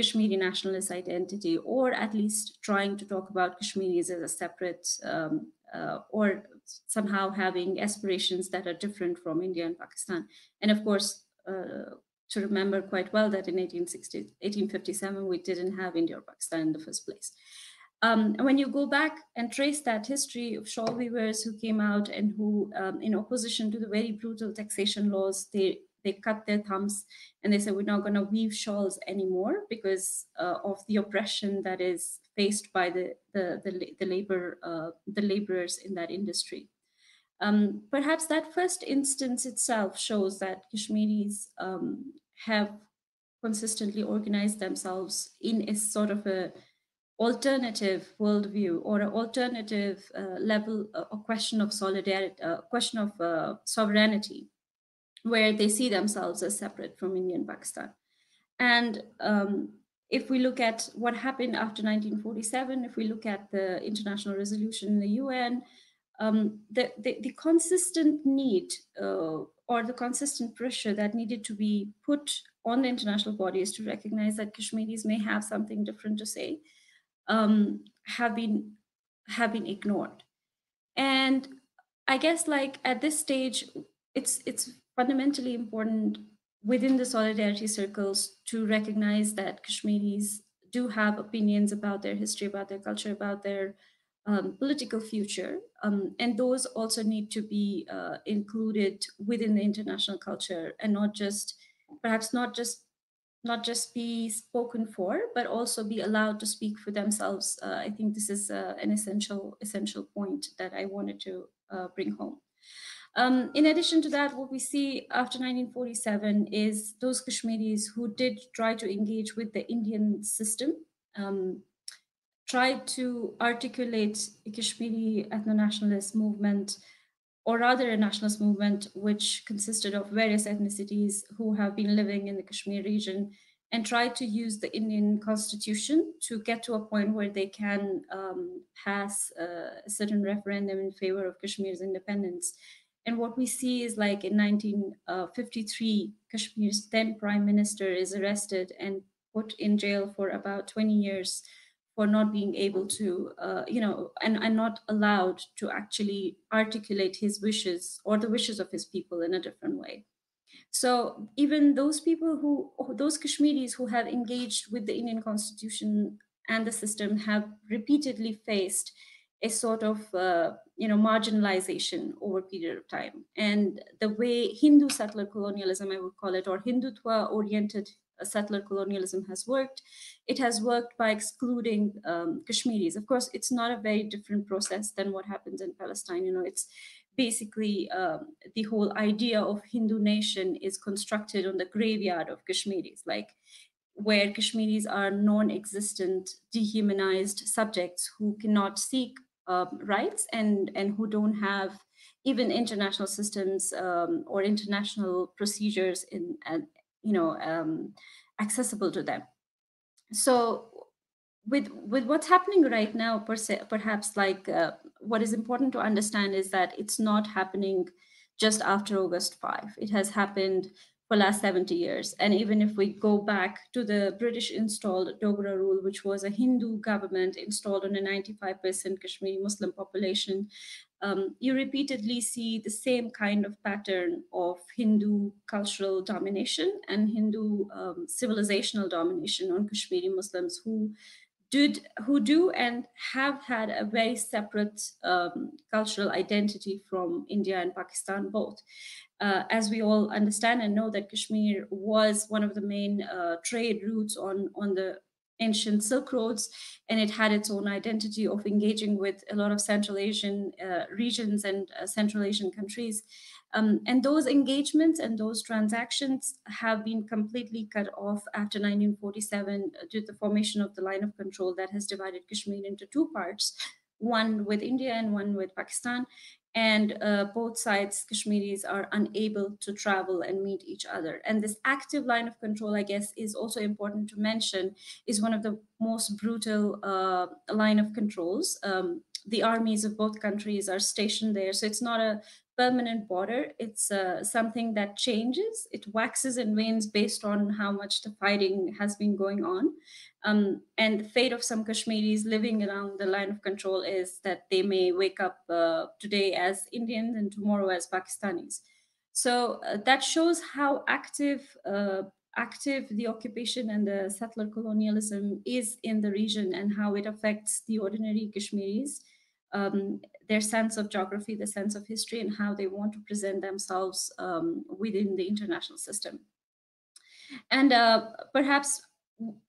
Kashmiri nationalist identity, or at least trying to talk about Kashmiris as a separate um, uh, or somehow having aspirations that are different from India and Pakistan. And of course, uh, to remember quite well that in 1860, 1857, we didn't have India or Pakistan in the first place. Um, and when you go back and trace that history of shawl weavers who came out and who, um, in opposition to the very brutal taxation laws, they they cut their thumbs and they said we're not going to weave shawls anymore because uh, of the oppression that is faced by the the the, the labor uh, the laborers in that industry. Um, perhaps that first instance itself shows that Kashmiris um, have consistently organized themselves in a sort of a alternative worldview or an alternative uh, level uh, question of solidarity uh, question of uh, sovereignty where they see themselves as separate from india and pakistan. And um, if we look at what happened after 1947 if we look at the international resolution in the un um, the, the, the, consistent need uh, or the consistent pressure that needed to be put on the international bodies to recognize that kashmiris may have something different to say um, have been have been ignored. And i guess like at this stage it's it's fundamentally important within the solidarity circles to recognize that kashmiris do have opinions about their history about their culture about their um, political future um, and those also need to be uh, included within the international culture and not just perhaps not just not just be spoken for, but also be allowed to speak for themselves. Uh, I think this is uh, an essential essential point that I wanted to uh, bring home. Um, in addition to that, what we see after 1947 is those Kashmiris who did try to engage with the Indian system, um, tried to articulate a Kashmiri ethno-nationalist movement or rather a nationalist movement which consisted of various ethnicities who have been living in the Kashmir region and tried to use the Indian constitution to get to a point where they can um, pass a certain referendum in favor of Kashmir's independence. And what we see is like in 1953, Kashmir's then prime minister is arrested and put in jail for about 20 years for not being able to, uh, you know, and, and not allowed to actually articulate his wishes or the wishes of his people in a different way. So even those people who, those Kashmiris who have engaged with the Indian constitution and the system have repeatedly faced a sort of, uh, you know, marginalization over a period of time. And the way Hindu settler colonialism, I would call it, or Hindutva oriented settler colonialism has worked. It has worked by excluding um, Kashmiris. Of course, it's not a very different process than what happens in Palestine. You know, it's basically um, the whole idea of Hindu nation is constructed on the graveyard of Kashmiris, like where Kashmiris are non-existent, dehumanized subjects who cannot seek um, rights and and who don't have even international systems um, or international procedures in uh, you know um, accessible to them. So with with what's happening right now, per se, perhaps like uh, what is important to understand is that it's not happening just after August 5. It has happened for last 70 years. And even if we go back to the British installed Dogra rule, which was a Hindu government installed on a 95% Kashmiri Muslim population, um, you repeatedly see the same kind of pattern of Hindu cultural domination and Hindu um, civilizational domination on Kashmiri Muslims who did who do and have had a very separate um, cultural identity from India and Pakistan both. Uh, as we all understand and know that Kashmir was one of the main uh, trade routes on, on the ancient Silk Roads, and it had its own identity of engaging with a lot of Central Asian uh, regions and uh, Central Asian countries. Um, and those engagements and those transactions have been completely cut off after 1947 due to the formation of the line of control that has divided Kashmir into two parts, one with India and one with Pakistan and uh, both sides kashmiris are unable to travel and meet each other. And this active line of control i guess is also important to mention is one of the most brutal uh, line of controls. Um, the armies of both countries are stationed there so it's not a permanent border it's uh, something that changes. It waxes and wanes based on how much the fighting has been going on. Um, and the fate of some Kashmiris living along the line of control is that they may wake up uh, today as Indians and tomorrow as Pakistanis. So uh, that shows how active uh, active the occupation and the settler colonialism is in the region and how it affects the ordinary Kashmiris, um, their sense of geography, the sense of history, and how they want to present themselves um, within the international system. And uh, perhaps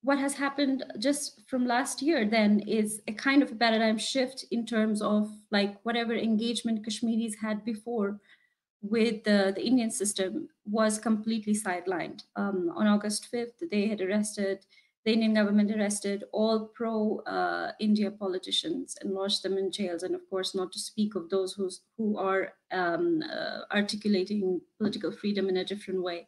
what has happened just from last year then is a kind of a paradigm shift in terms of like whatever engagement Kashmiris had before with the, the Indian system was completely sidelined. Um, on August 5th, they had arrested, the Indian government arrested all pro uh, India politicians and lodged them in jails. And of course, not to speak of those who's, who are um, uh, articulating political freedom in a different way.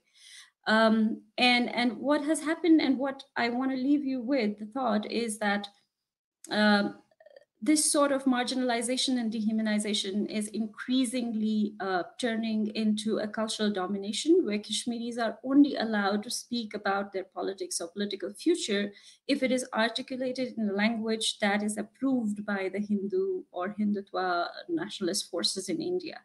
Um, and and what has happened and what I want to leave you with the thought is that uh, this sort of marginalization and dehumanization is increasingly uh, turning into a cultural domination where Kashmiris are only allowed to speak about their politics or political future if it is articulated in a language that is approved by the Hindu or Hindutva nationalist forces in India.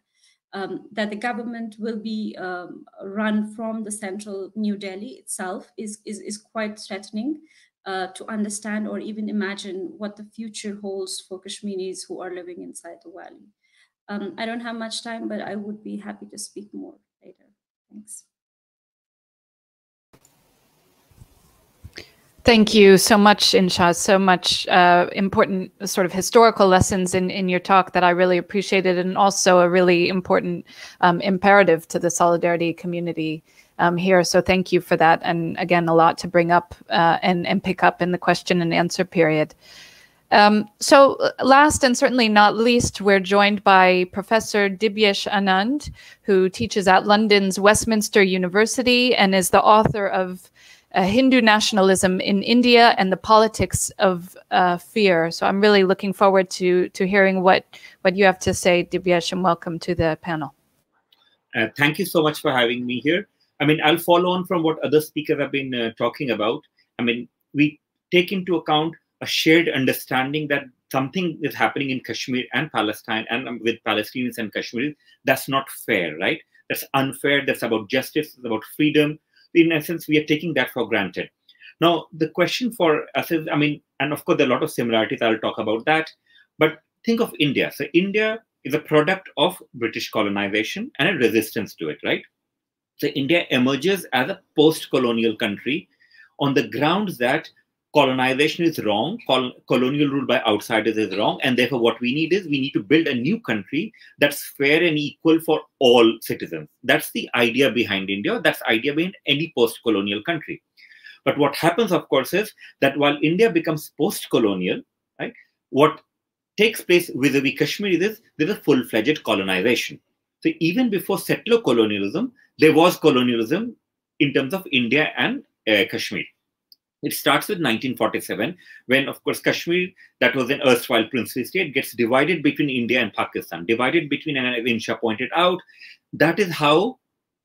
Um, that the government will be um, run from the central New Delhi itself is, is, is quite threatening uh, to understand or even imagine what the future holds for Kashmiris who are living inside the valley. Um, I don't have much time, but I would be happy to speak more later. Thanks. Thank you so much, Inshah. So much uh, important sort of historical lessons in, in your talk that I really appreciated, and also a really important um, imperative to the solidarity community um, here. So thank you for that. And again, a lot to bring up uh, and, and pick up in the question and answer period. Um, so last and certainly not least, we're joined by Professor Dibyesh Anand, who teaches at London's Westminster University and is the author of uh, Hindu nationalism in India and the politics of uh, fear. So I'm really looking forward to to hearing what what you have to say, Dibyesh, and welcome to the panel. Uh, thank you so much for having me here. I mean, I'll follow on from what other speakers have been uh, talking about. I mean, we take into account a shared understanding that something is happening in Kashmir and Palestine and um, with Palestinians and Kashmiris. That's not fair, right? That's unfair. That's about justice. It's about freedom in essence, we are taking that for granted. Now, the question for us is, I mean, and of course, there are a lot of similarities. I'll talk about that. But think of India. So, India is a product of British colonization and a resistance to it, right? So, India emerges as a post colonial country on the grounds that colonization is wrong, col- colonial rule by outsiders is wrong, and therefore what we need is we need to build a new country that's fair and equal for all citizens. That's the idea behind India. That's the idea behind any post-colonial country. But what happens, of course, is that while India becomes post-colonial, right, what takes place vis-a-vis Kashmir is there's a full-fledged colonization. So even before settler colonialism, there was colonialism in terms of India and uh, Kashmir. It starts with 1947, when, of course, Kashmir, that was an erstwhile princely state, gets divided between India and Pakistan. Divided between, and as Inshah pointed out, that is how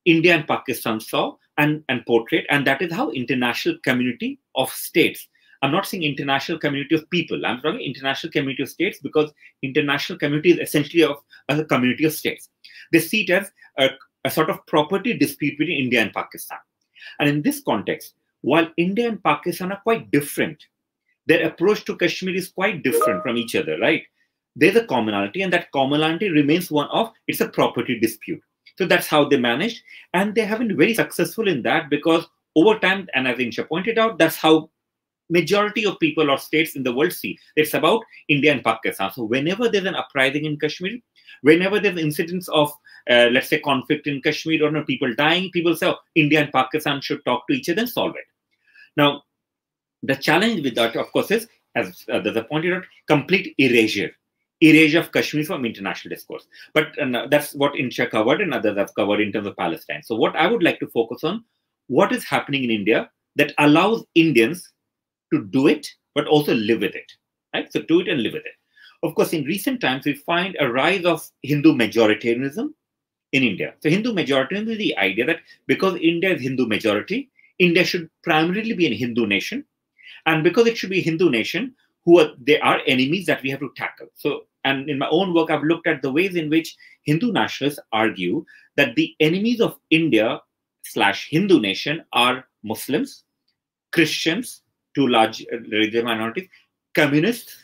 India and Pakistan saw and, and portrayed, and that is how international community of states. I'm not saying international community of people. I'm talking international community of states because international community is essentially of a community of states. They see it as a, a sort of property dispute between India and Pakistan. And in this context, while India and Pakistan are quite different, their approach to Kashmir is quite different from each other, right? There's a commonality, and that commonality remains one of it's a property dispute. So that's how they managed, and they have been very successful in that because over time, and as Inshah pointed out, that's how majority of people or states in the world see. It's about India and Pakistan. So whenever there's an uprising in Kashmir, whenever there's incidents of uh, let's say conflict in Kashmir or no, people dying, people say oh, India and Pakistan should talk to each other and solve it. Now, the challenge with that, of course, is, as uh, there's a pointed out, complete erasure. Erasure of Kashmir from international discourse. But uh, that's what Inshah covered and others have covered in terms of Palestine. So, what I would like to focus on, what is happening in India that allows Indians to do it, but also live with it. Right? So, do it and live with it. Of course, in recent times, we find a rise of Hindu majoritarianism in India. So, Hindu majoritarianism is the idea that because India is Hindu majority, India should primarily be a Hindu nation. And because it should be a Hindu nation, who are they are enemies that we have to tackle. So, and in my own work, I've looked at the ways in which Hindu nationalists argue that the enemies of India slash Hindu nation are Muslims, Christians, two large uh, religious minorities, communists,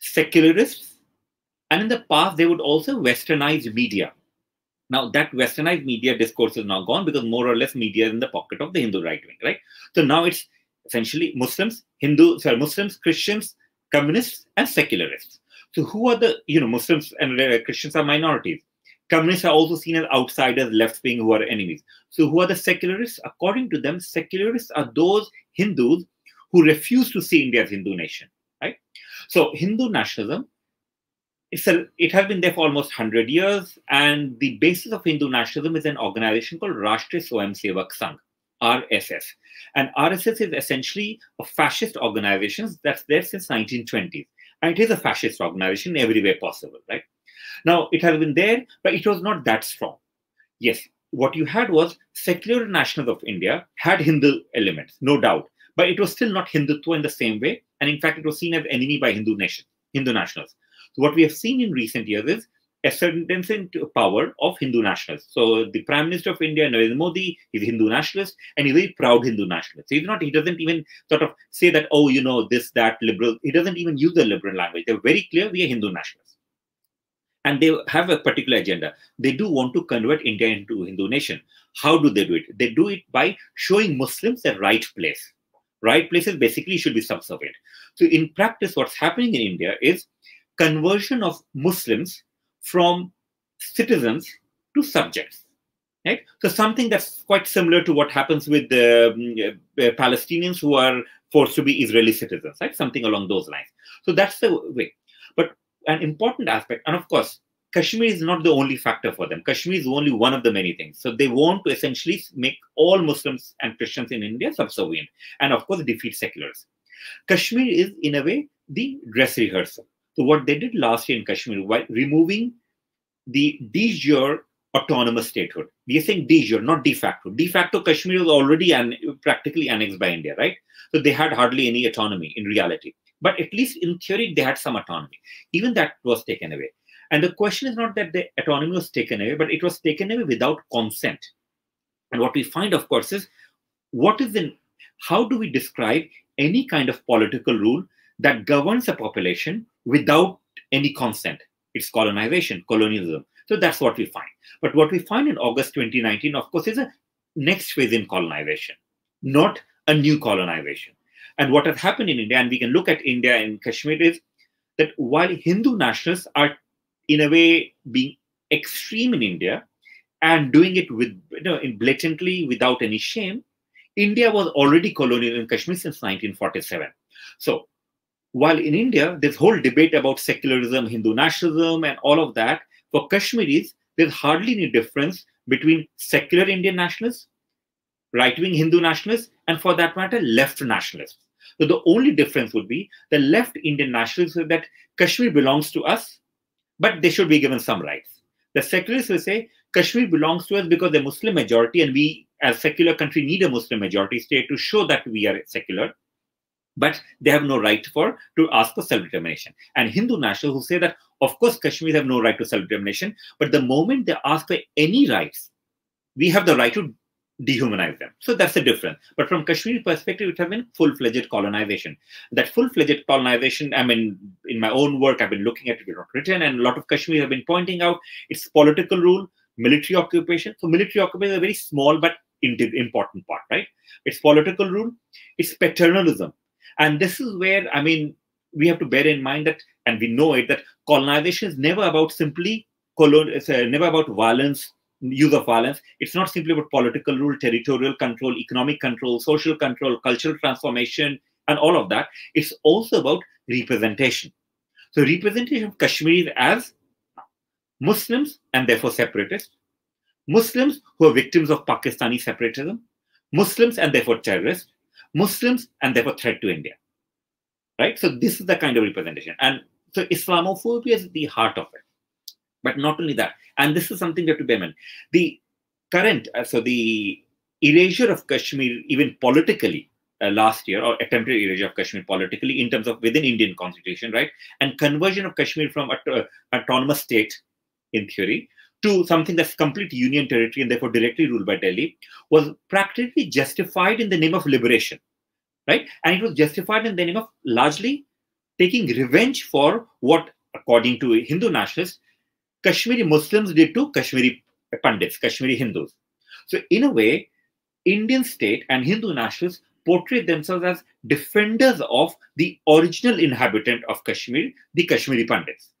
secularists, and in the past they would also westernize media. Now that westernized media discourse is now gone because more or less media is in the pocket of the Hindu right wing, right? So now it's essentially Muslims, Hindu, sorry, Muslims, Christians, communists, and secularists. So who are the, you know, Muslims and uh, Christians are minorities. Communists are also seen as outsiders, left wing, who are enemies. So who are the secularists? According to them, secularists are those Hindus who refuse to see India as Hindu nation, right? So Hindu nationalism it's a, it has been there for almost 100 years, and the basis of Hindu nationalism is an organization called Rashtriya Swayamsevak Sangh, RSS. And RSS is essentially a fascist organization that's there since 1920s. And it is a fascist organization in every way possible, right? Now, it has been there, but it was not that strong. Yes, what you had was secular nationals of India had Hindu elements, no doubt, but it was still not Hindutva in the same way. And in fact, it was seen as enemy by Hindu nation, Hindu nationals. What we have seen in recent years is a ascendance into power of Hindu nationalists. So the Prime Minister of India, Narendra Modi, is a Hindu nationalist and he's a very proud Hindu nationalist. He's not, he doesn't even sort of say that, oh, you know, this, that, liberal. He doesn't even use the liberal language. They're very clear, we are Hindu nationalists. And they have a particular agenda. They do want to convert India into a Hindu nation. How do they do it? They do it by showing Muslims the right place. Right places basically should be subservient. So in practice, what's happening in India is conversion of Muslims from citizens to subjects. Right? So something that's quite similar to what happens with the uh, uh, Palestinians who are forced to be Israeli citizens, right? Something along those lines. So that's the way. But an important aspect, and of course, Kashmir is not the only factor for them. Kashmir is only one of the many things. So they want to essentially make all Muslims and Christians in India subservient, and of course defeat seculars. Kashmir is in a way the dress rehearsal. So what they did last year in Kashmir, while removing the de jure autonomous statehood, we are saying de jure, not de facto. De facto, Kashmir was already an, practically annexed by India, right? So they had hardly any autonomy in reality. But at least in theory, they had some autonomy. Even that was taken away. And the question is not that the autonomy was taken away, but it was taken away without consent. And what we find, of course, is what is the how do we describe any kind of political rule that governs a population without any consent. It's colonization, colonialism. So that's what we find. But what we find in August 2019, of course, is a next phase in colonization, not a new colonization. And what has happened in India, and we can look at India and Kashmir, is that while Hindu nationalists are, in a way, being extreme in India and doing it with, you know, in blatantly without any shame, India was already colonial in Kashmir since 1947. So while in India, this whole debate about secularism, Hindu nationalism, and all of that, for Kashmiris, there's hardly any difference between secular Indian nationalists, right wing Hindu nationalists, and for that matter, left nationalists. So the only difference would be the left Indian nationalists say that Kashmir belongs to us, but they should be given some rights. The secularists will say Kashmir belongs to us because the Muslim majority, and we as secular country need a Muslim majority state to show that we are secular but they have no right for to ask for self-determination. And Hindu nationalists who say that, of course, Kashmiris have no right to self-determination, but the moment they ask for any rights, we have the right to dehumanize them. So that's the difference. But from Kashmiri perspective, it has been full-fledged colonization. That full-fledged colonization, I mean, in my own work, I've been looking at it written, and a lot of Kashmir have been pointing out its political rule, military occupation. So military occupation is a very small but important part, right? It's political rule, it's paternalism. And this is where, I mean, we have to bear in mind that, and we know it, that colonization is never about simply colon, it's uh, never about violence, use of violence. It's not simply about political rule, territorial control, economic control, social control, cultural transformation, and all of that. It's also about representation. So representation of Kashmiris as Muslims and therefore separatists, Muslims who are victims of Pakistani separatism, Muslims and therefore terrorists, Muslims and therefore threat to India. Right? So this is the kind of representation. And so Islamophobia is the heart of it. But not only that, and this is something we have to bear in mind. The current, uh, so the erasure of Kashmir, even politically, uh, last year, or attempted erasure of Kashmir politically in terms of within Indian constitution, right? And conversion of Kashmir from a, autonomous state, in theory, to something that's complete union territory and therefore directly ruled by Delhi was practically justified in the name of liberation, right? And it was justified in the name of largely taking revenge for what, according to Hindu nationalists, Kashmiri Muslims did to Kashmiri Pandits, Kashmiri Hindus. So, in a way, Indian state and Hindu nationalists portray themselves as defenders of the original inhabitant of Kashmir, the Kashmiri Pandits.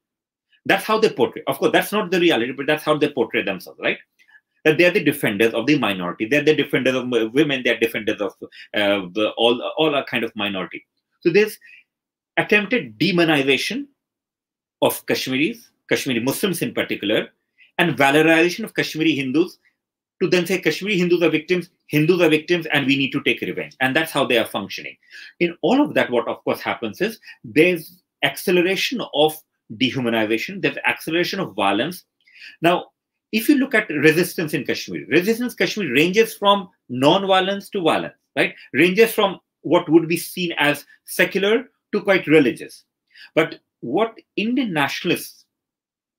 That's how they portray. Of course, that's not the reality, but that's how they portray themselves, right? That they are the defenders of the minority. They're the defenders of women. They're defenders of uh, all all a kind of minority. So there's attempted demonization of Kashmiris, Kashmiri Muslims in particular, and valorization of Kashmiri Hindus to then say Kashmiri Hindus are victims, Hindus are victims, and we need to take revenge. And that's how they are functioning. In all of that, what of course happens is there's acceleration of dehumanization, there's acceleration of violence. Now, if you look at resistance in Kashmir, resistance Kashmir ranges from non-violence to violence, right? Ranges from what would be seen as secular to quite religious. But what Indian nationalists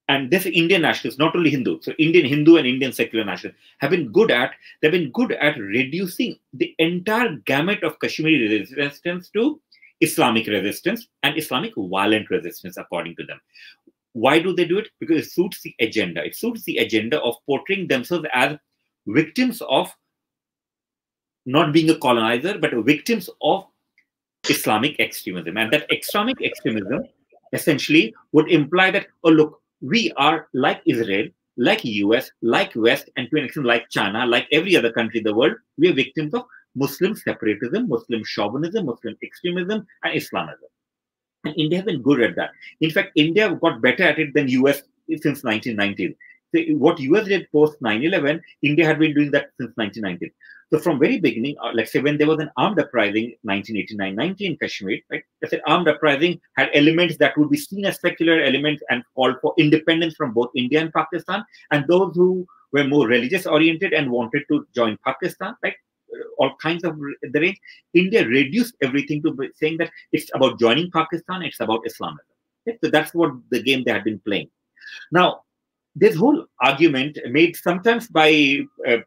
and this Indian nationalists, not only Hindu, so Indian Hindu and Indian secular nationalists have been good at, they've been good at reducing the entire gamut of Kashmiri resistance to Islamic resistance and Islamic violent resistance, according to them. Why do they do it? Because it suits the agenda. It suits the agenda of portraying themselves as victims of not being a colonizer, but victims of Islamic extremism. And that Islamic extremism essentially would imply that, oh, look, we are like Israel, like US, like West, and to an extent like China, like every other country in the world, we are victims of Muslim separatism, Muslim chauvinism, Muslim extremism, and Islamism. And India has been good at that. In fact, India got better at it than US since 1919. So what US did post 9-11, India had been doing that since 1919. So from very beginning, uh, let's say when there was an armed uprising, 1989-90 in Kashmir, right? Said armed uprising had elements that would be seen as secular elements and called for independence from both India and Pakistan. And those who were more religious oriented and wanted to join Pakistan, right? All kinds of the range. India reduced everything to saying that it's about joining Pakistan, it's about Islamism. So that's what the game they had been playing. Now, this whole argument made sometimes by uh,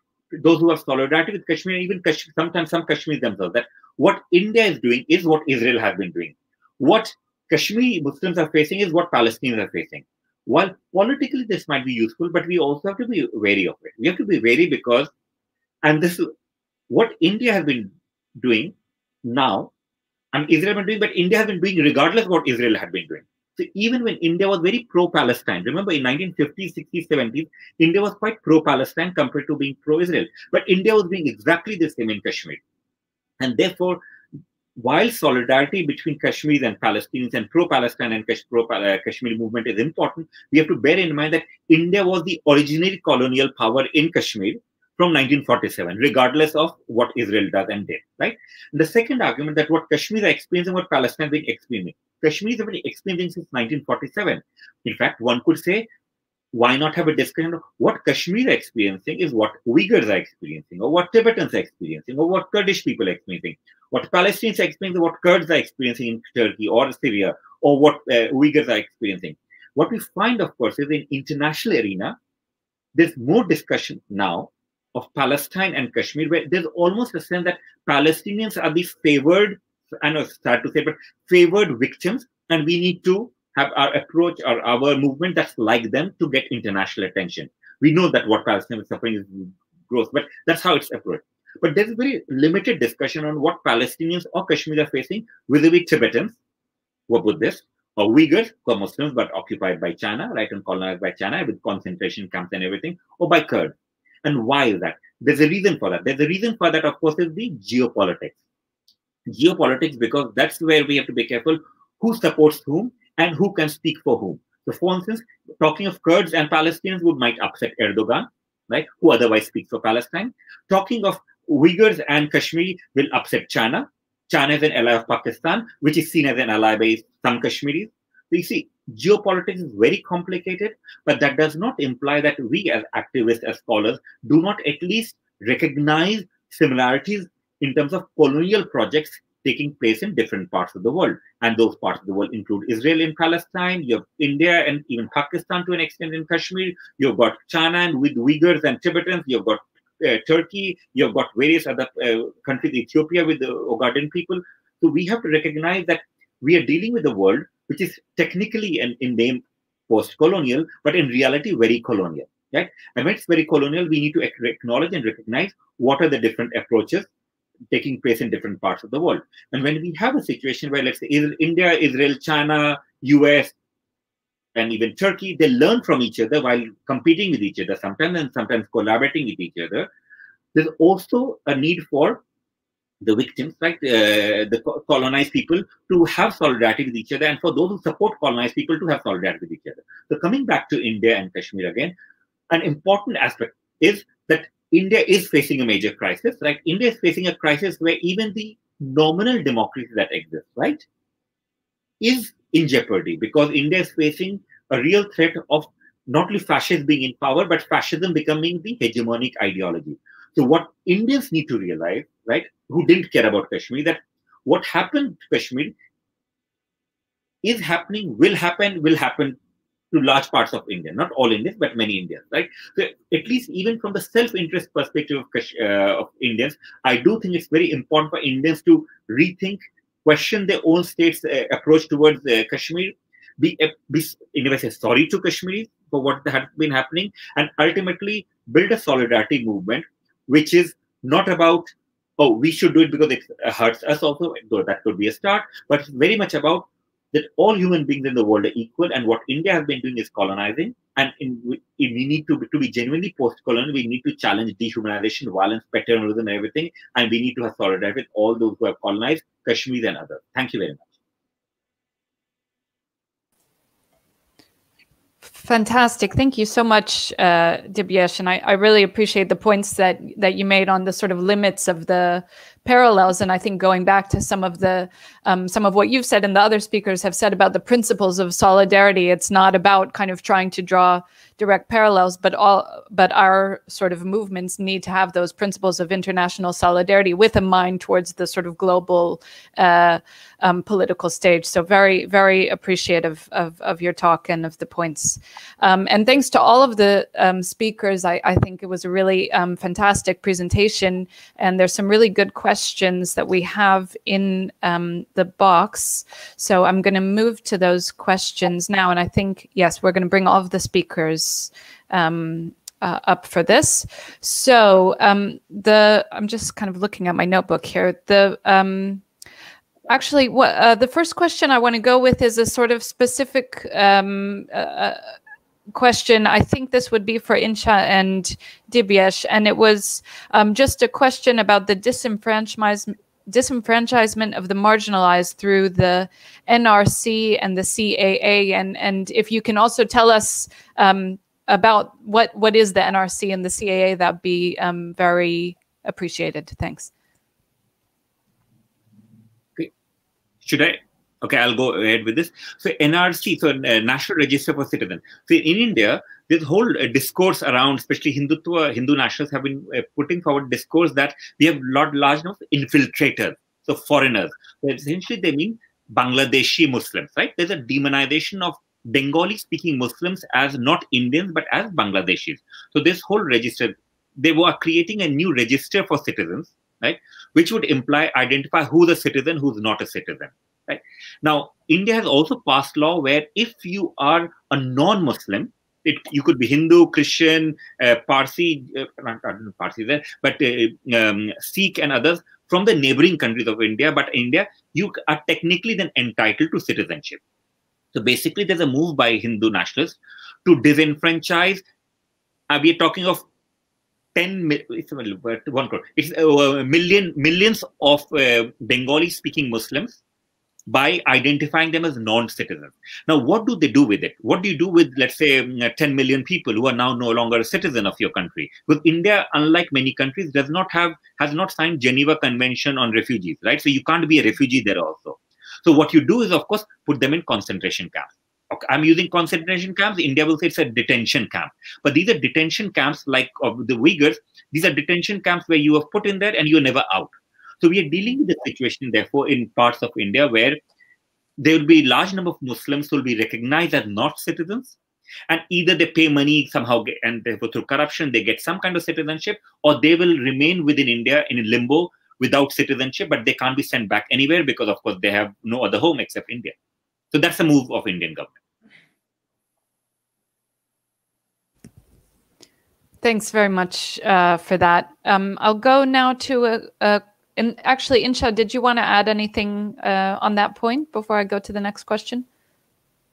those who are solidarity with Kashmir, even Kashmir, sometimes some Kashmiris themselves, that what India is doing is what Israel has been doing. What Kashmiri Muslims are facing is what Palestinians are facing. While politically this might be useful, but we also have to be wary of it. We have to be wary because, and this what India has been doing now, and Israel has been doing, but India has been doing regardless of what Israel had been doing. So even when India was very pro-Palestine, remember in 1950s, 60s, 70s, India was quite pro-Palestine compared to being pro-Israel. But India was doing exactly the same in Kashmir. And therefore, while solidarity between Kashmiris and Palestinians and pro-Palestine and pro-Kashmir uh, movement is important, we have to bear in mind that India was the original colonial power in Kashmir from 1947, regardless of what Israel does and did, right? And the second argument that what Kashmir are experiencing, what Palestine is experiencing. Kashmir has been experiencing since 1947. In fact, one could say, why not have a discussion of what Kashmir are experiencing is what Uyghurs are experiencing, or what Tibetans are experiencing, or what Kurdish people are experiencing, what Palestinians are experiencing, what Kurds are experiencing in Turkey or Syria, or what uh, Uyghurs are experiencing. What we find, of course, is in international arena, there's more discussion now of Palestine and Kashmir, where there's almost a sense that Palestinians are the favored, I know it's sad to say, but favored victims, and we need to have our approach or our movement that's like them to get international attention. We know that what Palestine is suffering is gross, but that's how it's approached. But there's very limited discussion on what Palestinians or Kashmir are facing vis-a-vis Tibetans, who are Buddhists, or Uyghurs, who are Muslims but occupied by China, right, and colonized by China with concentration camps and everything, or by Kurds. And why is that? There's a reason for that. There's a reason for that, of course, is the geopolitics. Geopolitics, because that's where we have to be careful who supports whom and who can speak for whom. So, for instance, talking of Kurds and Palestinians would might upset Erdogan, right, who otherwise speaks for Palestine. Talking of Uyghurs and Kashmiri will upset China. China is an ally of Pakistan, which is seen as an ally by some Kashmiris. So you see, geopolitics is very complicated, but that does not imply that we as activists, as scholars, do not at least recognize similarities in terms of colonial projects taking place in different parts of the world. And those parts of the world include Israel and Palestine, you have India and even Pakistan to an extent in Kashmir, you've got China and with Uyghurs and Tibetans, you've got uh, Turkey, you've got various other uh, countries, Ethiopia with the Ogaden people. So we have to recognize that we are dealing with a world which is technically and in name post-colonial, but in reality very colonial. Right? And when it's very colonial, we need to acknowledge and recognize what are the different approaches taking place in different parts of the world. And when we have a situation where, let's say, India, Israel, China, US, and even Turkey, they learn from each other while competing with each other sometimes and sometimes collaborating with each other. There's also a need for the victims, right, uh, the colonized people to have solidarity with each other, and for those who support colonized people to have solidarity with each other. So, coming back to India and Kashmir again, an important aspect is that India is facing a major crisis, right? India is facing a crisis where even the nominal democracy that exists, right, is in jeopardy because India is facing a real threat of not only fascists being in power, but fascism becoming the hegemonic ideology. So, what Indians need to realize, right, who didn't care about Kashmir, that what happened to Kashmir is happening, will happen, will happen to large parts of India, not all Indians, but many Indians, right? So at least even from the self-interest perspective of, uh, of Indians, I do think it's very important for Indians to rethink, question their own state's uh, approach towards uh, Kashmir, be, be in a way say sorry to Kashmir for what had been happening, and ultimately build a solidarity movement, which is not about oh we should do it because it hurts us also, though that could be a start, but very much about that all human beings in the world are equal, and what India has been doing is colonizing. And in, we need to to be genuinely post-colonial. We need to challenge dehumanization, violence, paternalism, and everything, and we need to have solidarity with all those who have colonized Kashmir and others. Thank you very much. Fantastic. Thank you so much, uh, Dibyesh. And I, I, really appreciate the points that, that you made on the sort of limits of the parallels. And I think going back to some of the um, some of what you've said and the other speakers have said about the principles of solidarity, it's not about kind of trying to draw direct parallels, but all but our sort of movements need to have those principles of international solidarity with a mind towards the sort of global uh, um, political stage. So very, very appreciative of, of your talk and of the points. Um, and thanks to all of the um, speakers. I, I, think it was a really um, fantastic presentation. And there's some really good questions that we have in um, the box. So I'm going to move to those questions now. And I think, yes, we're going to bring all of the speakers um, uh, up for this. So um, the I'm just kind of looking at my notebook here. The actually, what uh, the first question I want to go with is a sort of specific uh, uh question. I think this would be for Inshah and Dibyesh, and it was um, just a question about the disenfranchisement disenfranchisement of the marginalized through the NRC and the CAA, and and if you can also tell us um, about what what is the NRC and the CAA, that'd be um, very appreciated. Thanks. Should I? Okay, I'll go ahead with this. So NRC, so uh, National Register for Citizens. So in India, this whole uh, discourse around, especially Hindutva, Hindu nationals have been uh, putting forward discourse that we have a lot large of infiltrators, so foreigners. So essentially, they mean Bangladeshi Muslims, right? There's a demonization of Bengali speaking Muslims as not Indians, but as Bangladeshis. So this whole register, they were creating a new register for citizens, right? Which would imply identify who's a citizen, who's not a citizen, right? Now, India has also passed law where if you are a non-Muslim, it, you could be Hindu, Christian, uh, Parsi, uh, not, not Parsi there, but uh, um, Sikh and others from the neighboring countries of India. But India, you are technically then entitled to citizenship. So basically, there's a move by Hindu nationalists to disenfranchise. Uh, we are talking of 10 it's one crore. It's uh, million millions of uh, Bengali speaking Muslims by identifying them as non-citizens. Now, what do they do with it? What do you do with, let's say, mm, 10 million people who are now no longer a citizen of your country? Because India, unlike many countries, does not have has not signed Geneva Convention on Refugees, right? So you can't be a refugee there also. So what you do is, of course, put them in concentration camps. Okay, I'm using concentration camps. India will say it's a detention camp. But these are detention camps like of the Uyghurs. These are detention camps where you are put in there and you're never out. So we are dealing with the situation, therefore, in parts of India where there will be a large number of Muslims who will be recognized as not citizens. And either they pay money somehow, and therefore through corruption, they get some kind of citizenship, or they will remain within India in limbo without citizenship, but they can't be sent back anywhere because, of course, they have no other home except India. So that's a move of Indian government. Thanks very much uh, for that. Um, I'll go now to a, a and actually, Inshah, did you want to add anything uh, on that point before I go to the next question?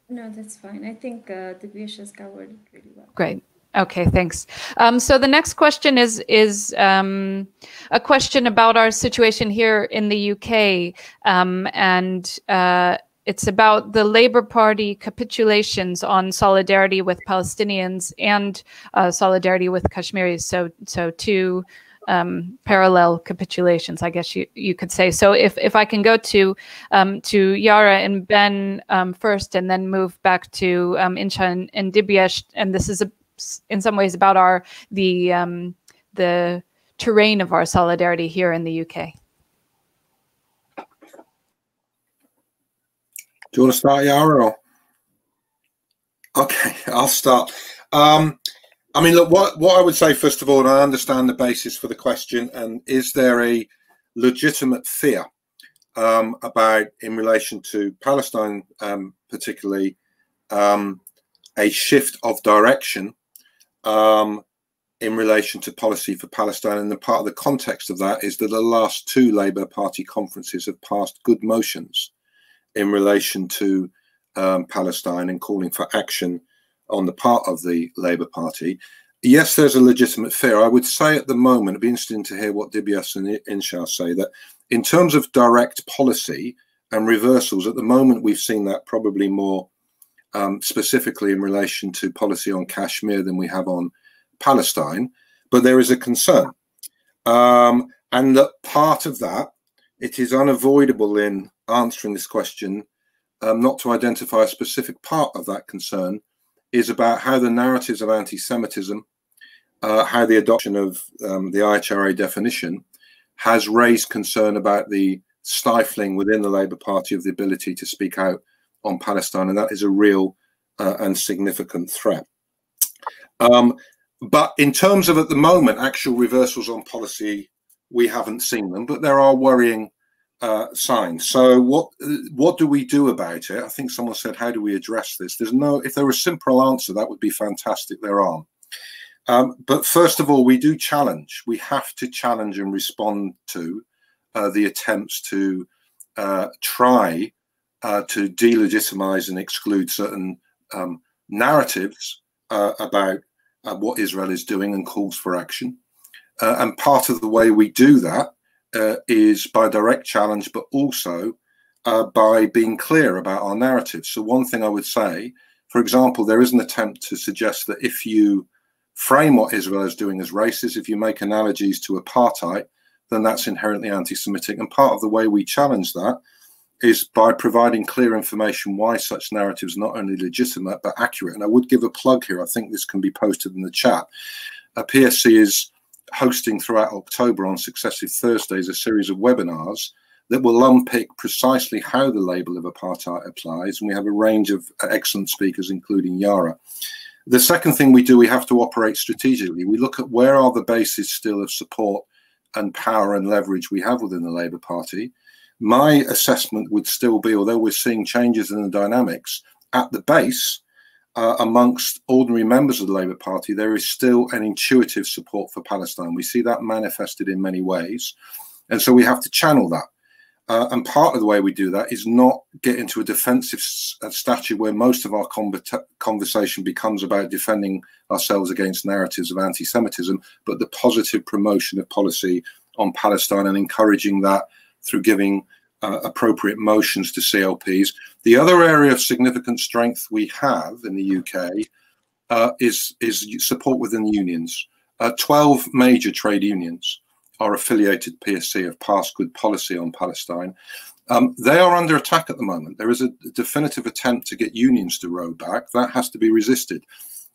No, that's fine. I think uh, Dibyesh has covered it really well. Great. Okay, thanks. Um, so the next question is is um, a question about our situation here in the UK, um, and uh, it's about the Labour Party capitulations on solidarity with Palestinians and uh, solidarity with Kashmiris. So, so two um, parallel capitulations, I guess you, you could say. So if, if I can go to um, to Yara and Ben um, first, and then move back to um, Inshah and, and Dibyesh, and this is a in some ways about our the um, the terrain of our solidarity here in the UK. Do you want to start, Yara? Or? Okay, I'll start. Um, I mean, look, what what I would say first of all, and I understand the basis for the question, and is there a legitimate fear um, about, in relation to Palestine, um, particularly, um, a shift of direction um, in relation to policy for Palestine. And the part of the context of that is that the last two Labour Party conferences have passed good motions in relation to um, Palestine and calling for action on the part of the Labour Party. Yes, there's a legitimate fear. I would say at the moment, it'd be interesting to hear what Dibyesh and Inshah say that in terms of direct policy and reversals, at the moment we've seen that probably more um, specifically in relation to policy on Kashmir than we have on Palestine. But there is a concern. Um, and that part of that, it is unavoidable in answering this question um, not to identify a specific part of that concern, is about how the narratives of anti Semitism, uh, how the adoption of um, the IHRA definition has raised concern about the stifling within the Labour Party of the ability to speak out on Palestine, and that is a real uh, and significant threat. Um, but in terms of at the moment, actual reversals on policy, we haven't seen them, but there are worrying uh. So what what do we do about it? I think someone said, how do we address this? There's no, if there was a simple answer, that would be fantastic. There aren't. Um, but first of all, we do challenge. We have to challenge and respond to uh, the attempts to uh, try uh, to delegitimize and exclude certain um, narratives uh, about uh, what Israel is doing and calls for action. And part of the way we do that Uh, is by direct challenge, but also uh, by being clear about our narrative. So, one thing I would say, for example, there is an attempt to suggest that if you frame what Israel is doing as racist, if you make analogies to apartheid, then that's inherently anti Semitic. And part of the way we challenge that is by providing clear information why such narratives are not only legitimate but accurate. And I would give a plug here, I think this can be posted in the chat. A PSC is hosting throughout October on successive Thursdays a series of webinars that will unpick precisely how the label of apartheid applies. And we have a range of excellent speakers, including Yara. The second thing we do, we have to operate strategically. We look at where are the bases still of support and power and leverage we have within the Labour Party. My assessment would still be, although we're seeing changes in the dynamics at the base, uh, amongst ordinary members of the Labour Party, there is still an intuitive support for Palestine. We see that manifested in many ways. And so we have to channel that. Uh, and part of the way we do that is not get into a defensive uh, stature where most of our conversation becomes about defending ourselves against narratives of anti Semitism, but the positive promotion of policy on Palestine and encouraging that through giving uh, appropriate motions to CLPs. The other area of significant strength we have in the UK uh, is, is support within unions. Uh, 12 major trade unions are affiliated PSC have passed good policy on Palestine. Um, they are under attack at the moment. There is a definitive attempt to get unions to row back. That has to be resisted.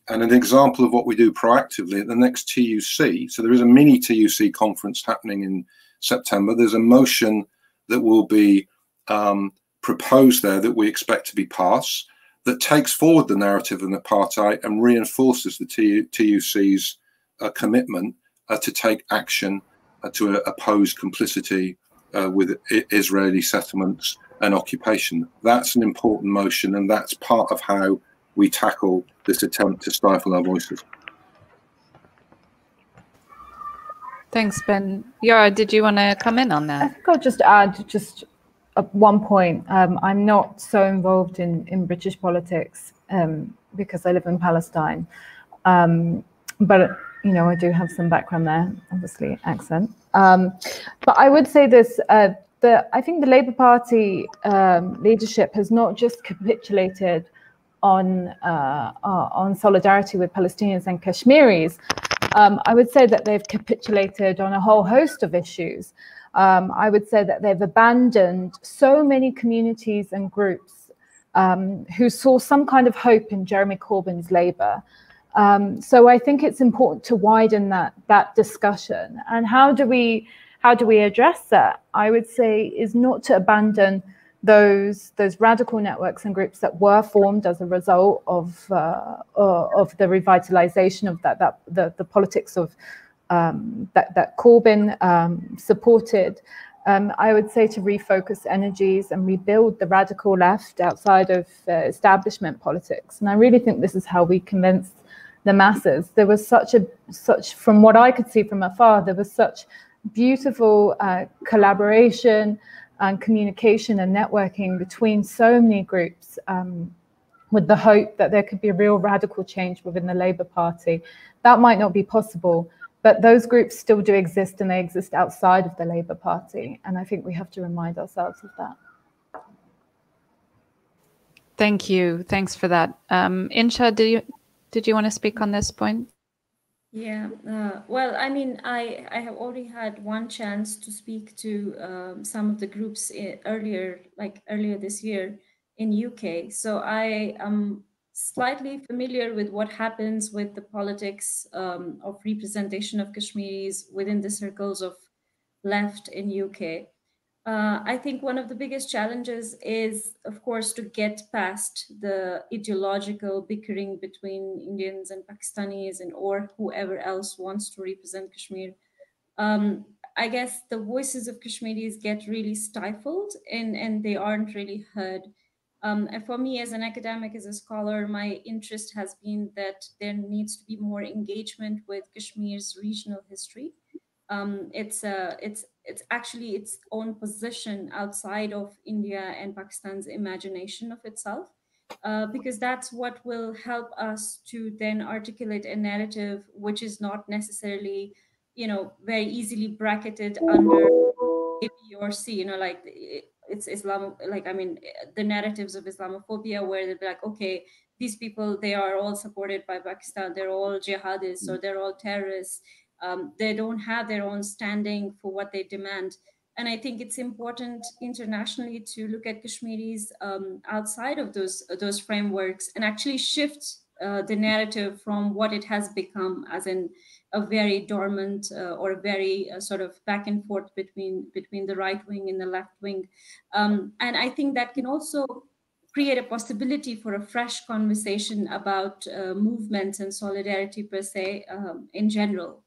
And an example of what we do proactively at the next TUC. So there is a mini TUC conference happening in September. There's a motion that will be um, proposed there that we expect to be passed that takes forward the narrative of apartheid and reinforces the TUC's uh, commitment uh, to take action uh, to oppose complicity uh, with Israeli settlements and occupation. That's an important motion, and that's part of how we tackle this attempt to stifle our voices. Thanks, Ben. Yara, did you want to come in on that? I think I'll just add just one point. Um, I'm not so involved in, in British politics um, because I live in Palestine. Um, but you know, I do have some background there, obviously accent. Um, but I would say this: uh, I think the Labour Party um, leadership has not just capitulated on uh, uh, on solidarity with Palestinians and Kashmiris. Um, I would say that they've capitulated on a whole host of issues. Um, I would say that they've abandoned so many communities and groups um, who saw some kind of hope in Jeremy Corbyn's Labour. Um, so I think it's important to widen that that discussion. And how do we how do we address that? I would say is not to abandon those those radical networks and groups that were formed as a result of uh, uh of the revitalization of that that the, the politics of um, that that Corbyn um, supported. Um, I would say to refocus energies and rebuild the radical left outside of uh, establishment politics. And I really think this is how we convince the masses. There was such a such from what I could see from afar, there was such beautiful uh, collaboration and communication and networking between so many groups. Um, with the hope that there could be a real radical change within the Labour Party. That might not be possible, but those groups still do exist and they exist outside of the Labour Party. And I think we have to remind ourselves of that. Thank you. Thanks for that. Um, Inshah, do you did you want to speak on this point? Yeah, uh, well, I mean, I, I have already had one chance to speak to um, some of the groups earlier, like earlier this year in UK. So I am slightly familiar with what happens with the politics um, of representation of Kashmiris within the circles of left in UK. Uh, I think one of the biggest challenges is, of course, to get past the ideological bickering between Indians and Pakistanis and or whoever else wants to represent Kashmir. Um, I guess the voices of Kashmiris get really stifled and, and they aren't really heard. Um, and for me, as an academic, as a scholar, my interest has been that there needs to be more engagement with Kashmir's regional history. Um, it's uh, it's it's actually its own position outside of India and Pakistan's imagination of itself, uh, because that's what will help us to then articulate a narrative which is not necessarily, you know, very easily bracketed under A, B, or C. You know, like it's Islam, like I mean, the narratives of Islamophobia, where they're like, okay, these people they are all supported by Pakistan, they're all jihadists or they're all terrorists um, they don't have their own standing for what they demand. And I think it's important internationally to look at Kashmiris um, outside of those those frameworks and actually shift uh, the narrative from what it has become as in a very dormant uh, or a very uh, sort of back and forth between between the right wing and the left wing. Um, and I think that can also create a possibility for a fresh conversation about uh, movements and solidarity per se um, in general.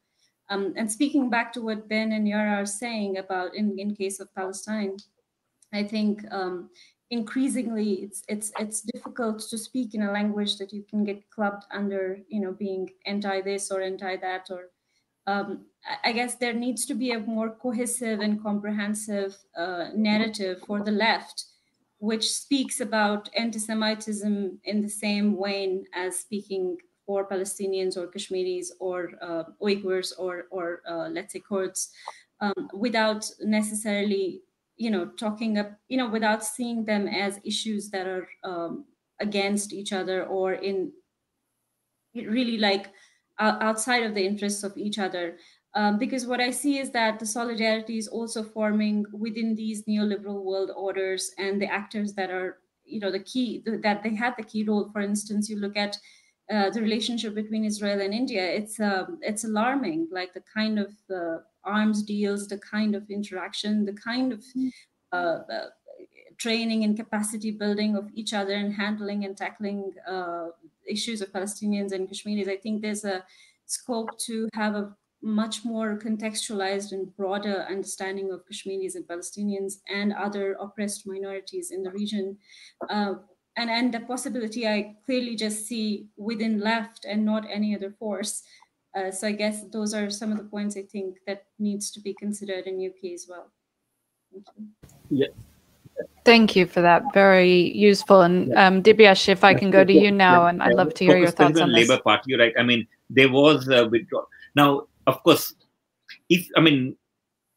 Um, and speaking back to what Ben and Yara are saying about in, in case of Palestine, I think um, increasingly it's it's it's difficult to speak in a language that you can get clubbed under, you know, being anti this or anti that or um, I guess there needs to be a more cohesive and comprehensive uh, narrative for the left, which speaks about anti-Semitism in the same vein as speaking for Palestinians or Kashmiris or uh, Uyghurs or, or uh, let's say Kurds, um, without necessarily, you know, talking up, you know, without seeing them as issues that are um, against each other or in really like outside of the interests of each other. Um, because what I see is that the solidarity is also forming within these neoliberal world orders and the actors that are, you know, the key that they had the key role. For instance, you look at uh, the relationship between Israel and India, it's um, it's alarming. Like the kind of uh, arms deals, the kind of interaction, the kind of hmm. uh, uh, training and capacity building of each other and handling and tackling uh, issues of Palestinians and Kashmiris. I think there's a scope to have a much more contextualized and broader understanding of Kashmiris and Palestinians and other oppressed minorities in the region. And and the possibility I clearly just see within left and not any other force. Uh, so I guess those are some of the points I think that needs to be considered in UK as well. Thank you. Yeah. Thank you for that. Very useful. And um, Dibyesh, if I can go to you now, and I'd love to hear your thoughts on Labour. Party, right? I mean, there was a withdrawal. Now, of course, if I mean,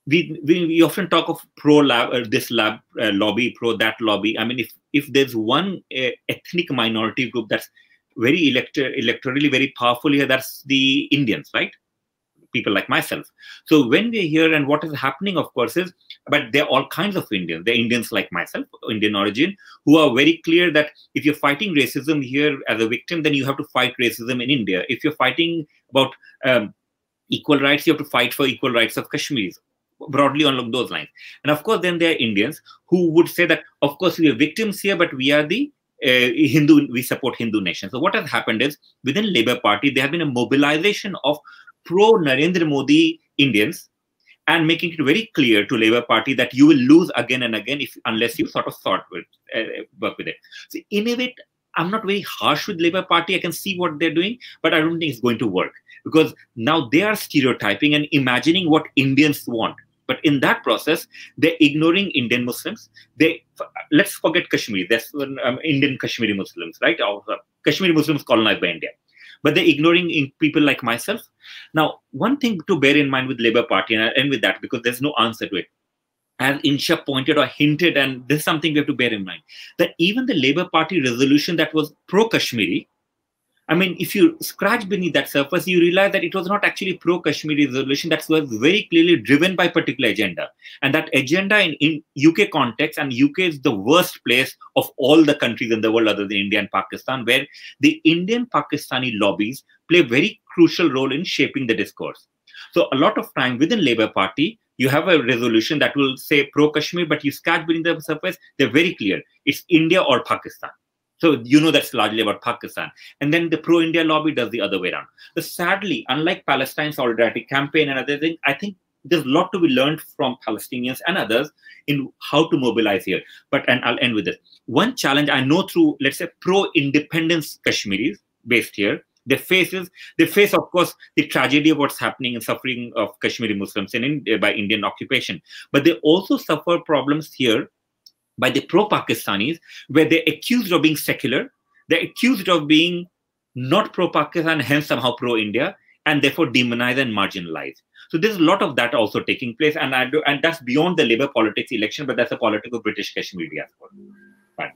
we, we, often talk of pro lab, uh, this lab uh, lobby, pro that lobby. I mean, if if there's one uh, ethnic minority group that's very elector electorally very powerful here, that's the Indians, right? People like myself. So when we're here, and what is happening, of course, is but there are all kinds of Indians. They're Indians like myself, Indian origin, who are very clear that if you're fighting racism here as a victim, then you have to fight racism in India. If you're fighting about um, equal rights, you have to fight for equal rights of Kashmiris broadly along those lines. And of course, then there are Indians who would say that, of course, we are victims here, but we are the uh, Hindu, we support Hindu nation. So what has happened is within Labour Party, there has been a mobilization of pro Narendra Modi Indians and making it very clear to Labour Party that you will lose again and again if unless you sort of sort with uh, work with it. So in a way, I'm not very harsh with Labour Party. I can see what they're doing, but I don't think it's going to work because now they are stereotyping and imagining what Indians want. But in that process, they're ignoring Indian Muslims. They let's forget Kashmir. That's um, Indian Kashmiri Muslims, right? Or uh, Kashmiri Muslims colonized by India. But they're ignoring people like myself. Now, one thing to bear in mind with Labour Party, and I end with that because there's no answer to it. As Inshah pointed or hinted, and this is something we have to bear in mind, that even the Labour Party resolution that was pro-Kashmiri, I mean, if you scratch beneath that surface, you realize that it was not actually pro-Kashmiri resolution. That was very clearly driven by particular agenda, and that agenda in, in UK context, and UK is the worst place of all the countries in the world other than India and Pakistan, where the Indian-Pakistani lobbies play a very crucial role in shaping the discourse. So a lot of time within Labour Party, you have a resolution that will say pro-Kashmir, but you scratch beneath the surface, they're very clear. It's India or Pakistan. So you know that's largely about Pakistan. And then the pro-India lobby does the other way around. But sadly, unlike Palestine Solidarity Campaign and other things, I think there's a lot to be learned from Palestinians and others in how to mobilize here. But and I'll end with this. One challenge I know through, let's say, pro-independence Kashmiris based here, they faces they face, of course, the tragedy of what's happening and suffering of Kashmiri Muslims in, by Indian occupation. But they also suffer problems here by the pro-Pakistanis, where they're accused of being secular, they're accused of being not pro-Pakistan, hence somehow pro-India, and therefore demonized and marginalized. So there's a lot of that also taking place, and I do, and that's beyond the Labour politics election, but that's a political British Kashmir diaspora. Right.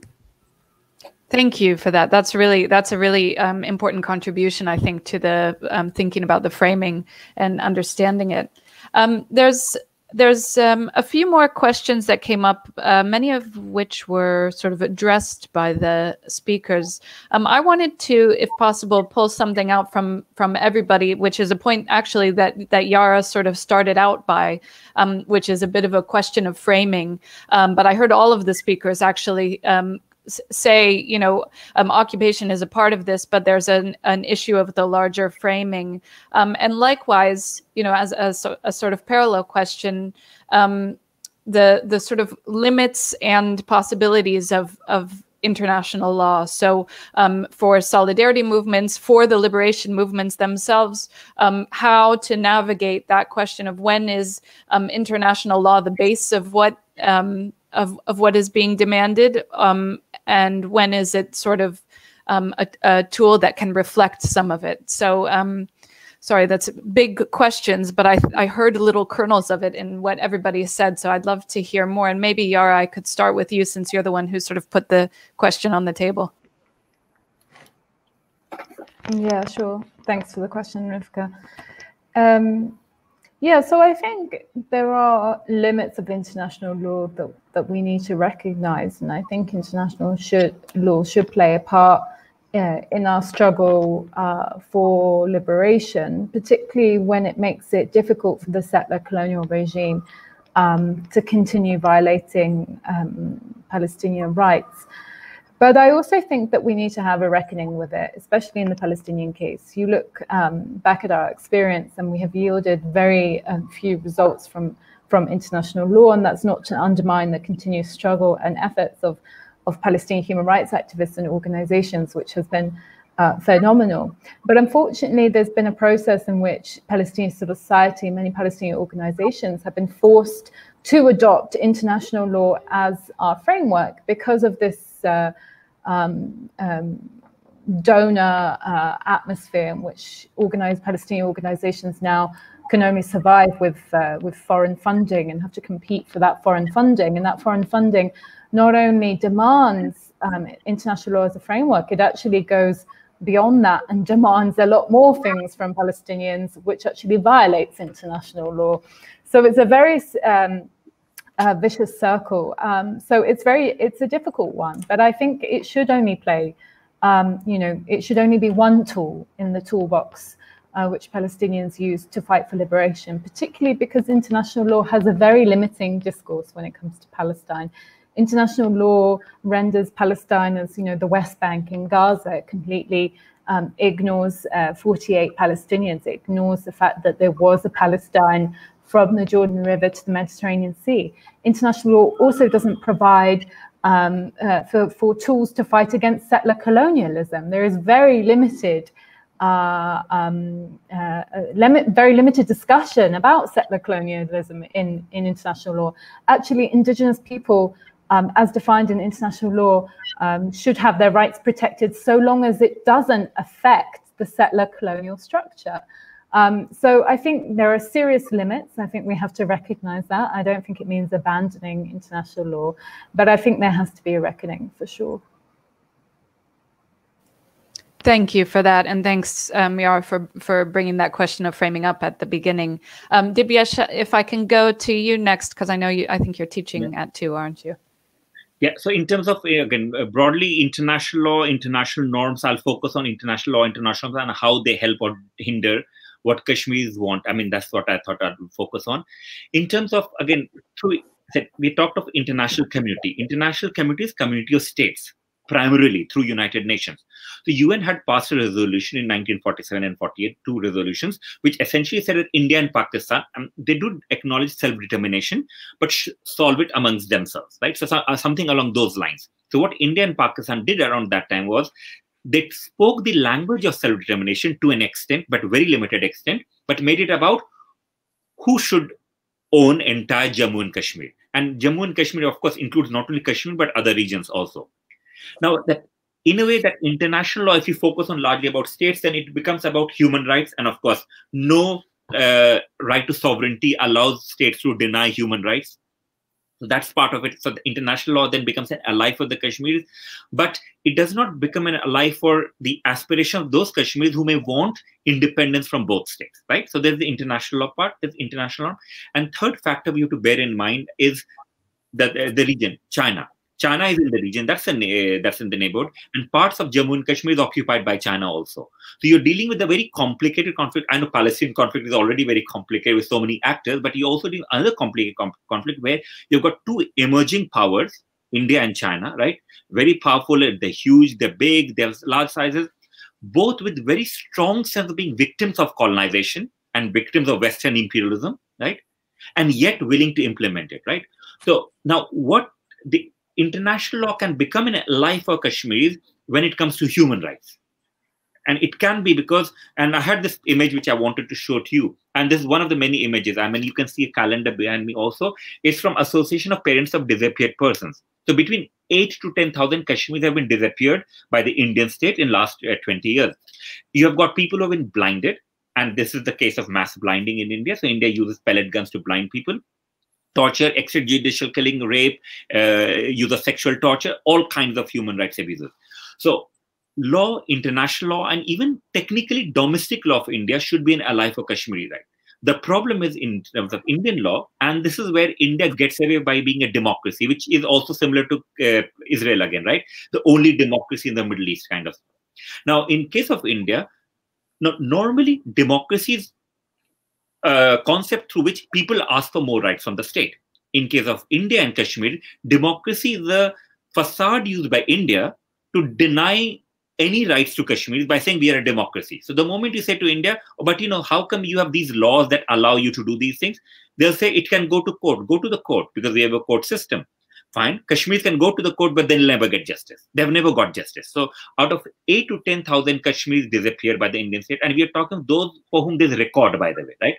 Thank you for that. That's really that's a really um, important contribution, I think, to the um, thinking about the framing and understanding it. Um, there's there's um, a few more questions that came up, uh, many of which were sort of addressed by the speakers. Um, I wanted to, if possible, pull something out from from everybody, which is a point actually that that Yara sort of started out by, um, which is a bit of a question of framing. Um, but I heard all of the speakers actually um, say, you know, um, occupation is a part of this, but there's an, an issue of the larger framing. Um, and likewise, you know, as, as a, a sort of parallel question, um, the the sort of limits and possibilities of of international law. So, um, for solidarity movements, for the liberation movements themselves, um, how to navigate that question of when is um, international law the base of what um, of, of what is being demanded um, and when is it sort of um, a, a, tool that can reflect some of it? So um, sorry that's big questions but I, I heard little kernels of it in what everybody said so i'd love to hear more. And maybe yara i could start with you since you're the one who sort of put the question on the table. Yeah sure. Thanks for the question Ryvka. Um, yeah, so I think there are limits of international law that, that we need to recognize, and I think international should, law should play a part uh, in our struggle uh, for liberation, particularly when it makes it difficult for the settler colonial regime um, to continue violating um, Palestinian rights. But I also think that we need to have a reckoning with it, especially in the Palestinian case. You look um, back at our experience, and we have yielded very um, few results from, from international law, and that's not to undermine the continuous struggle and efforts of, of Palestinian human rights activists and organizations, which has been uh, phenomenal. But unfortunately, there's been a process in which Palestinian civil society, many Palestinian organizations have been forced to adopt international law as our framework because of this uh, um, um, donor uh, atmosphere in which organized Palestinian organizations now can only survive with uh, with foreign funding and have to compete for that foreign funding. And that foreign funding not only demands um, international law as a framework, it actually goes beyond that and demands a lot more things from Palestinians, which actually violates international law. So it's a very um, uh, vicious circle. Um, so it's very it's a difficult one, but I think it should only play. Um, you know, it should only be one tool in the toolbox uh, which Palestinians use to fight for liberation, particularly because international law has a very limiting discourse when it comes to Palestine. International law renders Palestine as, you know, the West Bank in Gaza. It completely um, ignores uh, 48 Palestinians. It ignores the fact that there was a Palestine from the Jordan River to the Mediterranean Sea. International law also doesn't provide um, uh, for, for tools to fight against settler colonialism. There is very limited uh, um, uh, limit, very limited discussion about settler colonialism in, in international law. Actually, indigenous people, um, as defined in international law, um, should have their rights protected so long as it doesn't affect the settler colonial structure. Um, so I think there are serious limits. I think we have to recognize that. I don't think it means abandoning international law, but I think there has to be a reckoning for sure. Thank you for that, and thanks, um, Yara, for for bringing that question of framing up at the beginning. Um, Dibyesh, if I can go to you next, because I know you. I think you're teaching yeah. at two, aren't you? Yeah. So in terms of again uh, broadly international law, international norms, I'll focus on international law, international and how they help or hinder what Kashmiris want. I mean, that's what I thought I'd focus on. In terms of, again, through we talked of international community. International community is community of states. primarily through United Nations. The UN had passed a resolution in 1947 and 48, two resolutions, which essentially said that India and Pakistan, um, they do acknowledge self-determination, but solve it amongst themselves, right? So, uh, something along those lines. So what India and Pakistan did around that time was they spoke the language of self-determination to an extent, but very limited extent, but made it about who should own entire Jammu and Kashmir. And Jammu and Kashmir, of course, includes not only Kashmir, but other regions also. Now, that in a way that international law, if you focus on largely about states, then it becomes about human rights. And of course, no uh, right to sovereignty allows states to deny human rights. So that's part of it. So the international law then becomes an ally for the Kashmiris, but it does not become an ally for the aspiration of those Kashmiris who may want independence from both states, right? So there's the international law part, there's international law. And third factor we have to bear in mind is that the region, China. China is in the region, that's, a, that's in the neighborhood, and parts of Jammu and Kashmir is occupied by China also. So you're dealing with a very complicated conflict. I know Palestinian conflict is already very complicated with so many actors, but you're also deal another complicated conflict where you've got two emerging powers, India and China, right? Very powerful, uh, they're huge, they're big, they're large sizes, both with very strong sense of being victims of colonization and victims of Western imperialism, right? And yet willing to implement it, right? So now what the international law can become an ally for Kashmiris when it comes to human rights. And it can be because, and I had this image which I wanted to show to you. And this is one of the many images. I mean, you can see a calendar behind me also. It's from Association of Parents of Disappeared Persons. So between 8 to 10,000 Kashmiris have been disappeared by the Indian state in last uh, 20 years. You have got people who have been blinded. And this is the case of mass blinding in India. So India uses pellet guns to blind people torture, extrajudicial killing, rape, uh, use of sexual torture, all kinds of human rights abuses. So law, international law, and even technically domestic law of India should be an ally for Kashmiri right. The problem is in terms of Indian law, and this is where India gets away by being a democracy, which is also similar to uh, Israel again, right? The only democracy in the Middle East, kind of. Now, in case of India, no, normally democracies uh, concept through which people ask for more rights from the state. In case of India and Kashmir, democracy is the facade used by India to deny any rights to Kashmir by saying we are a democracy. So the moment you say to India, oh, but you know, how come you have these laws that allow you to do these things? They'll say it can go to court. Go to the court because we have a court system. Fine. Kashmir can go to the court, but they'll never get justice. They've never got justice. So out of eight to ten thousand Kashmiris disappear by the Indian state, and we are talking those for whom there's record, by the way, right?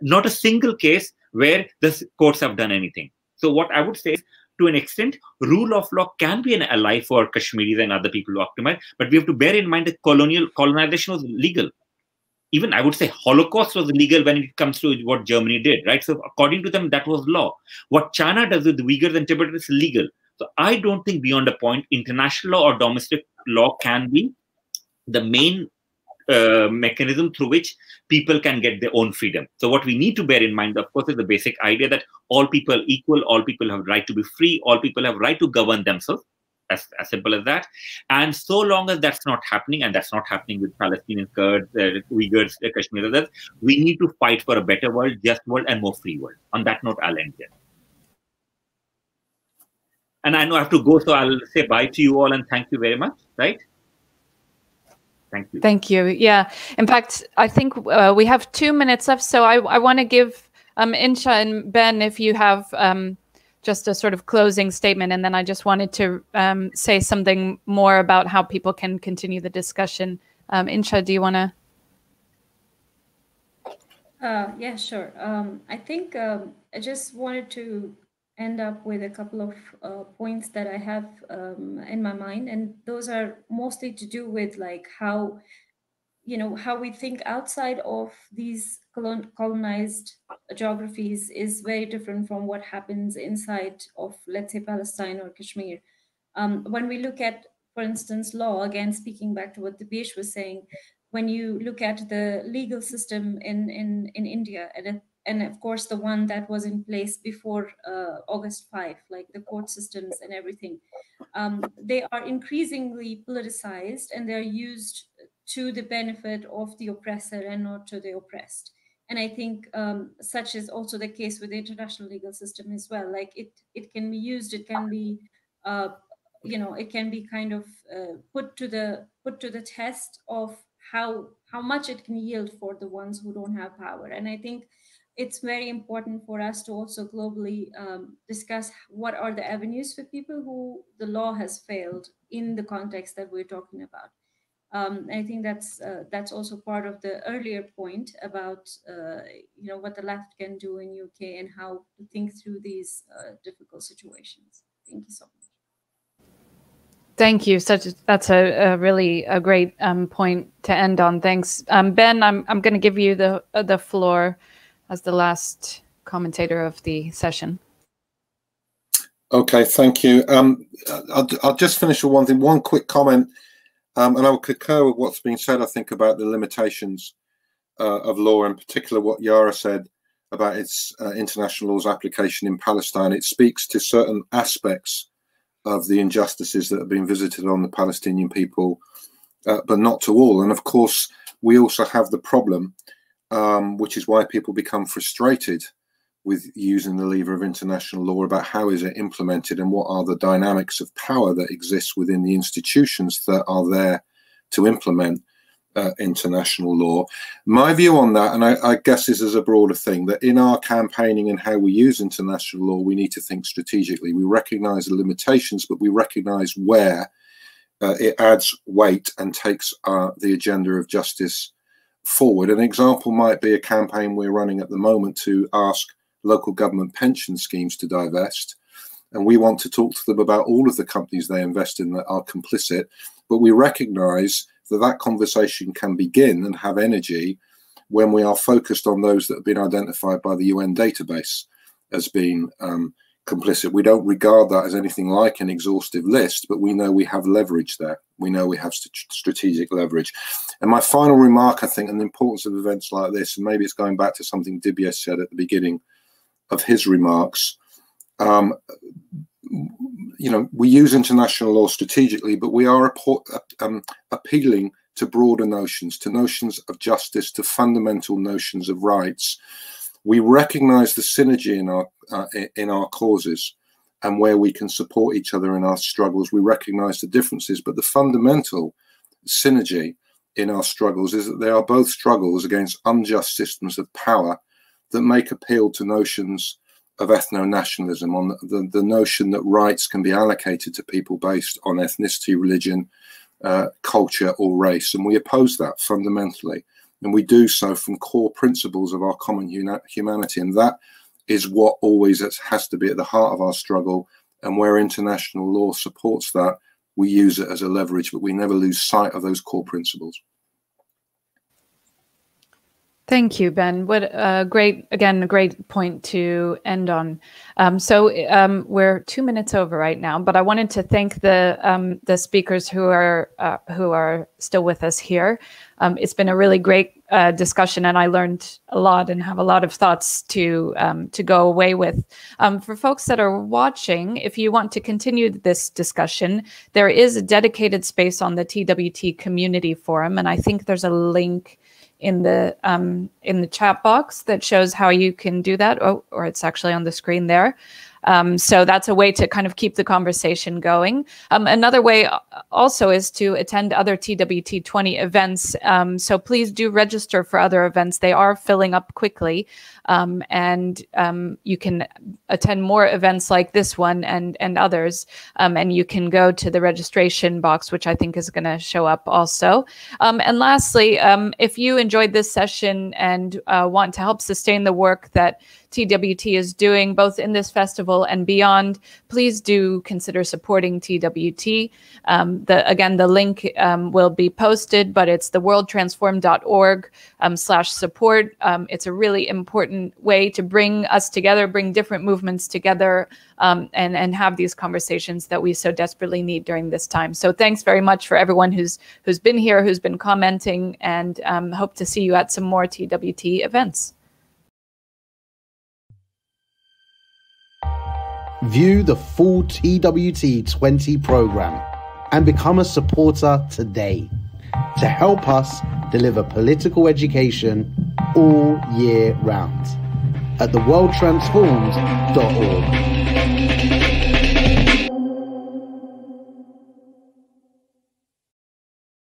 Not a single case where the courts have done anything. So what I would say is, to an extent, rule of law can be an ally for Kashmiris and other people who occupy, but we have to bear in mind that colonial colonization was legal. Even I would say Holocaust was legal when it comes to what Germany did, right? So according to them, that was law. What China does with the Uyghurs and Tibetans is legal. So I don't think beyond a point, international law or domestic law can be the main uh, mechanism through which people can get their own freedom. So what we need to bear in mind, of course, is the basic idea that all people equal, all people have right to be free, all people have right to govern themselves. As, as simple as that. And so long as that's not happening, and that's not happening with Palestinian Kurds, uh, Uyghurs, uh, Kashmir, others, we need to fight for a better world, just world, and more free world. On that note, I'll end here. And I know I have to go, so I'll say bye to you all and thank you very much, right? Thank you. Thank you. Yeah. In fact, I think uh, we have two minutes left. So I, I want to give um, Inshah and Ben, if you have um, just a sort of closing statement. And then I just wanted to um, say something more about how people can continue the discussion. Um, Inshah, do you want to? Uh, yeah, sure. Um, I think um, I just wanted to end up with a couple of uh, points that I have um, in my mind, and those are mostly to do with like how, you know, how we think outside of these colonized geographies is very different from what happens inside of, let's say, Palestine or Kashmir. Um, when we look at, for instance, law, again, speaking back to what Dibyesh was saying, when you look at the legal system in, in, in India, and and of course the one that was in place before uh, August 5, like the court systems and everything, um, they are increasingly politicized and they're used to the benefit of the oppressor and not to the oppressed. And I think um, such is also the case with the international legal system as well. Like it, it can be used, it can be uh, you know it can be kind of uh, put to the put to the test of how how much it can yield for the ones who don't have power and i think it's very important for us to also globally um, discuss what are the avenues for people who the law has failed in the context that we're talking about um, I think that's uh, that's also part of the earlier point about uh, you know what the left can do in UK and how to think through these uh, difficult situations. Thank you so much. Thank you. Such that's a, a really a great um, point to end on. Thanks, um, Ben. I'm I'm going to give you the uh, the floor as the last commentator of the session. Okay, thank you. Um, I'll, I'll just finish with one thing. One quick comment um, and I would concur with what's been said, I think, about the limitations uh, of law, in particular what Yara said about its uh, international law's application in Palestine. It speaks to certain aspects of the injustices that have been visited on the Palestinian people, uh, but not to all. And of course, we also have the problem, um, which is why people become frustrated with using the lever of international law about how is it implemented and what are the dynamics of power that exists within the institutions that are there to implement uh, international law. My view on that, and I, I, guess this is a broader thing, that in our campaigning and how we use international law, we need to think strategically. We recognize the limitations, but we recognize where uh, it adds weight and takes uh, the agenda of justice forward. An example might be a campaign we're running at the moment to ask local government pension schemes to divest. And we want to talk to them about all of the companies they invest in that are complicit. But we recognize that that conversation can begin and have energy when we are focused on those that have been identified by the UN database as being um, complicit. We don't regard that as anything like an exhaustive list, but we know we have leverage there. We know we have st strategic leverage. And my final remark, I think, and the importance of events like this, and maybe it's going back to something Dibyesh said at the beginning of his remarks. Um, you know, we use international law strategically, but we are um, appealing to broader notions, to notions of justice, to fundamental notions of rights. We recognize the synergy in our uh, in our causes and where we can support each other in our struggles. We recognize the differences, but the fundamental synergy in our struggles is that they are both struggles against unjust systems of power that make appeal to notions of ethno-nationalism, on the, the, notion that rights can be allocated to people based on ethnicity, religion, uh, culture, or race. And we oppose that fundamentally. And we do so from core principles of our common humanity. And that is what always has to be at the heart of our struggle. And where international law supports that, we use it as a leverage, but we never lose sight of those core principles. Thank you, Ben. What a great, again, a great point to end on. Um, so um, we're two minutes over right now, but I wanted to thank the um, the speakers who are uh, who are still with us here. Um, it's been a really great uh, discussion, and I learned a lot and have a lot of thoughts to um, to go away with. Um, for folks that are watching, if you want to continue this discussion, there is a dedicated space on the TWT Community Forum, and I think there's a link in the um, in the chat box that shows how you can do that. Oh, or it's actually on the screen there. Um, so that's a way to kind of keep the conversation going. Um, another way also is to attend other TWT 20 events. Um, so please do register for other events. They are filling up quickly. Um, and um, you can attend more events like this one and, and others. Um, and you can go to the registration box, which I think is going to show up also. and lastly, if you enjoyed this session and uh, want to help sustain the work that TWT is doing both in this festival and beyond, please do consider supporting TWT. Um, the, again, the link um, will be posted, but it's theworldtransformed.org um, slash support. Um, it's a really important way to bring us together, bring different movements together, um, and, and have these conversations that we so desperately need during this time. So thanks very much for everyone who's, who's been here, who's been commenting, and um, hope to see you at some more TWT events. View the full TWT 20 program and become a supporter today to help us deliver political education all year round at theworldtransformed.org.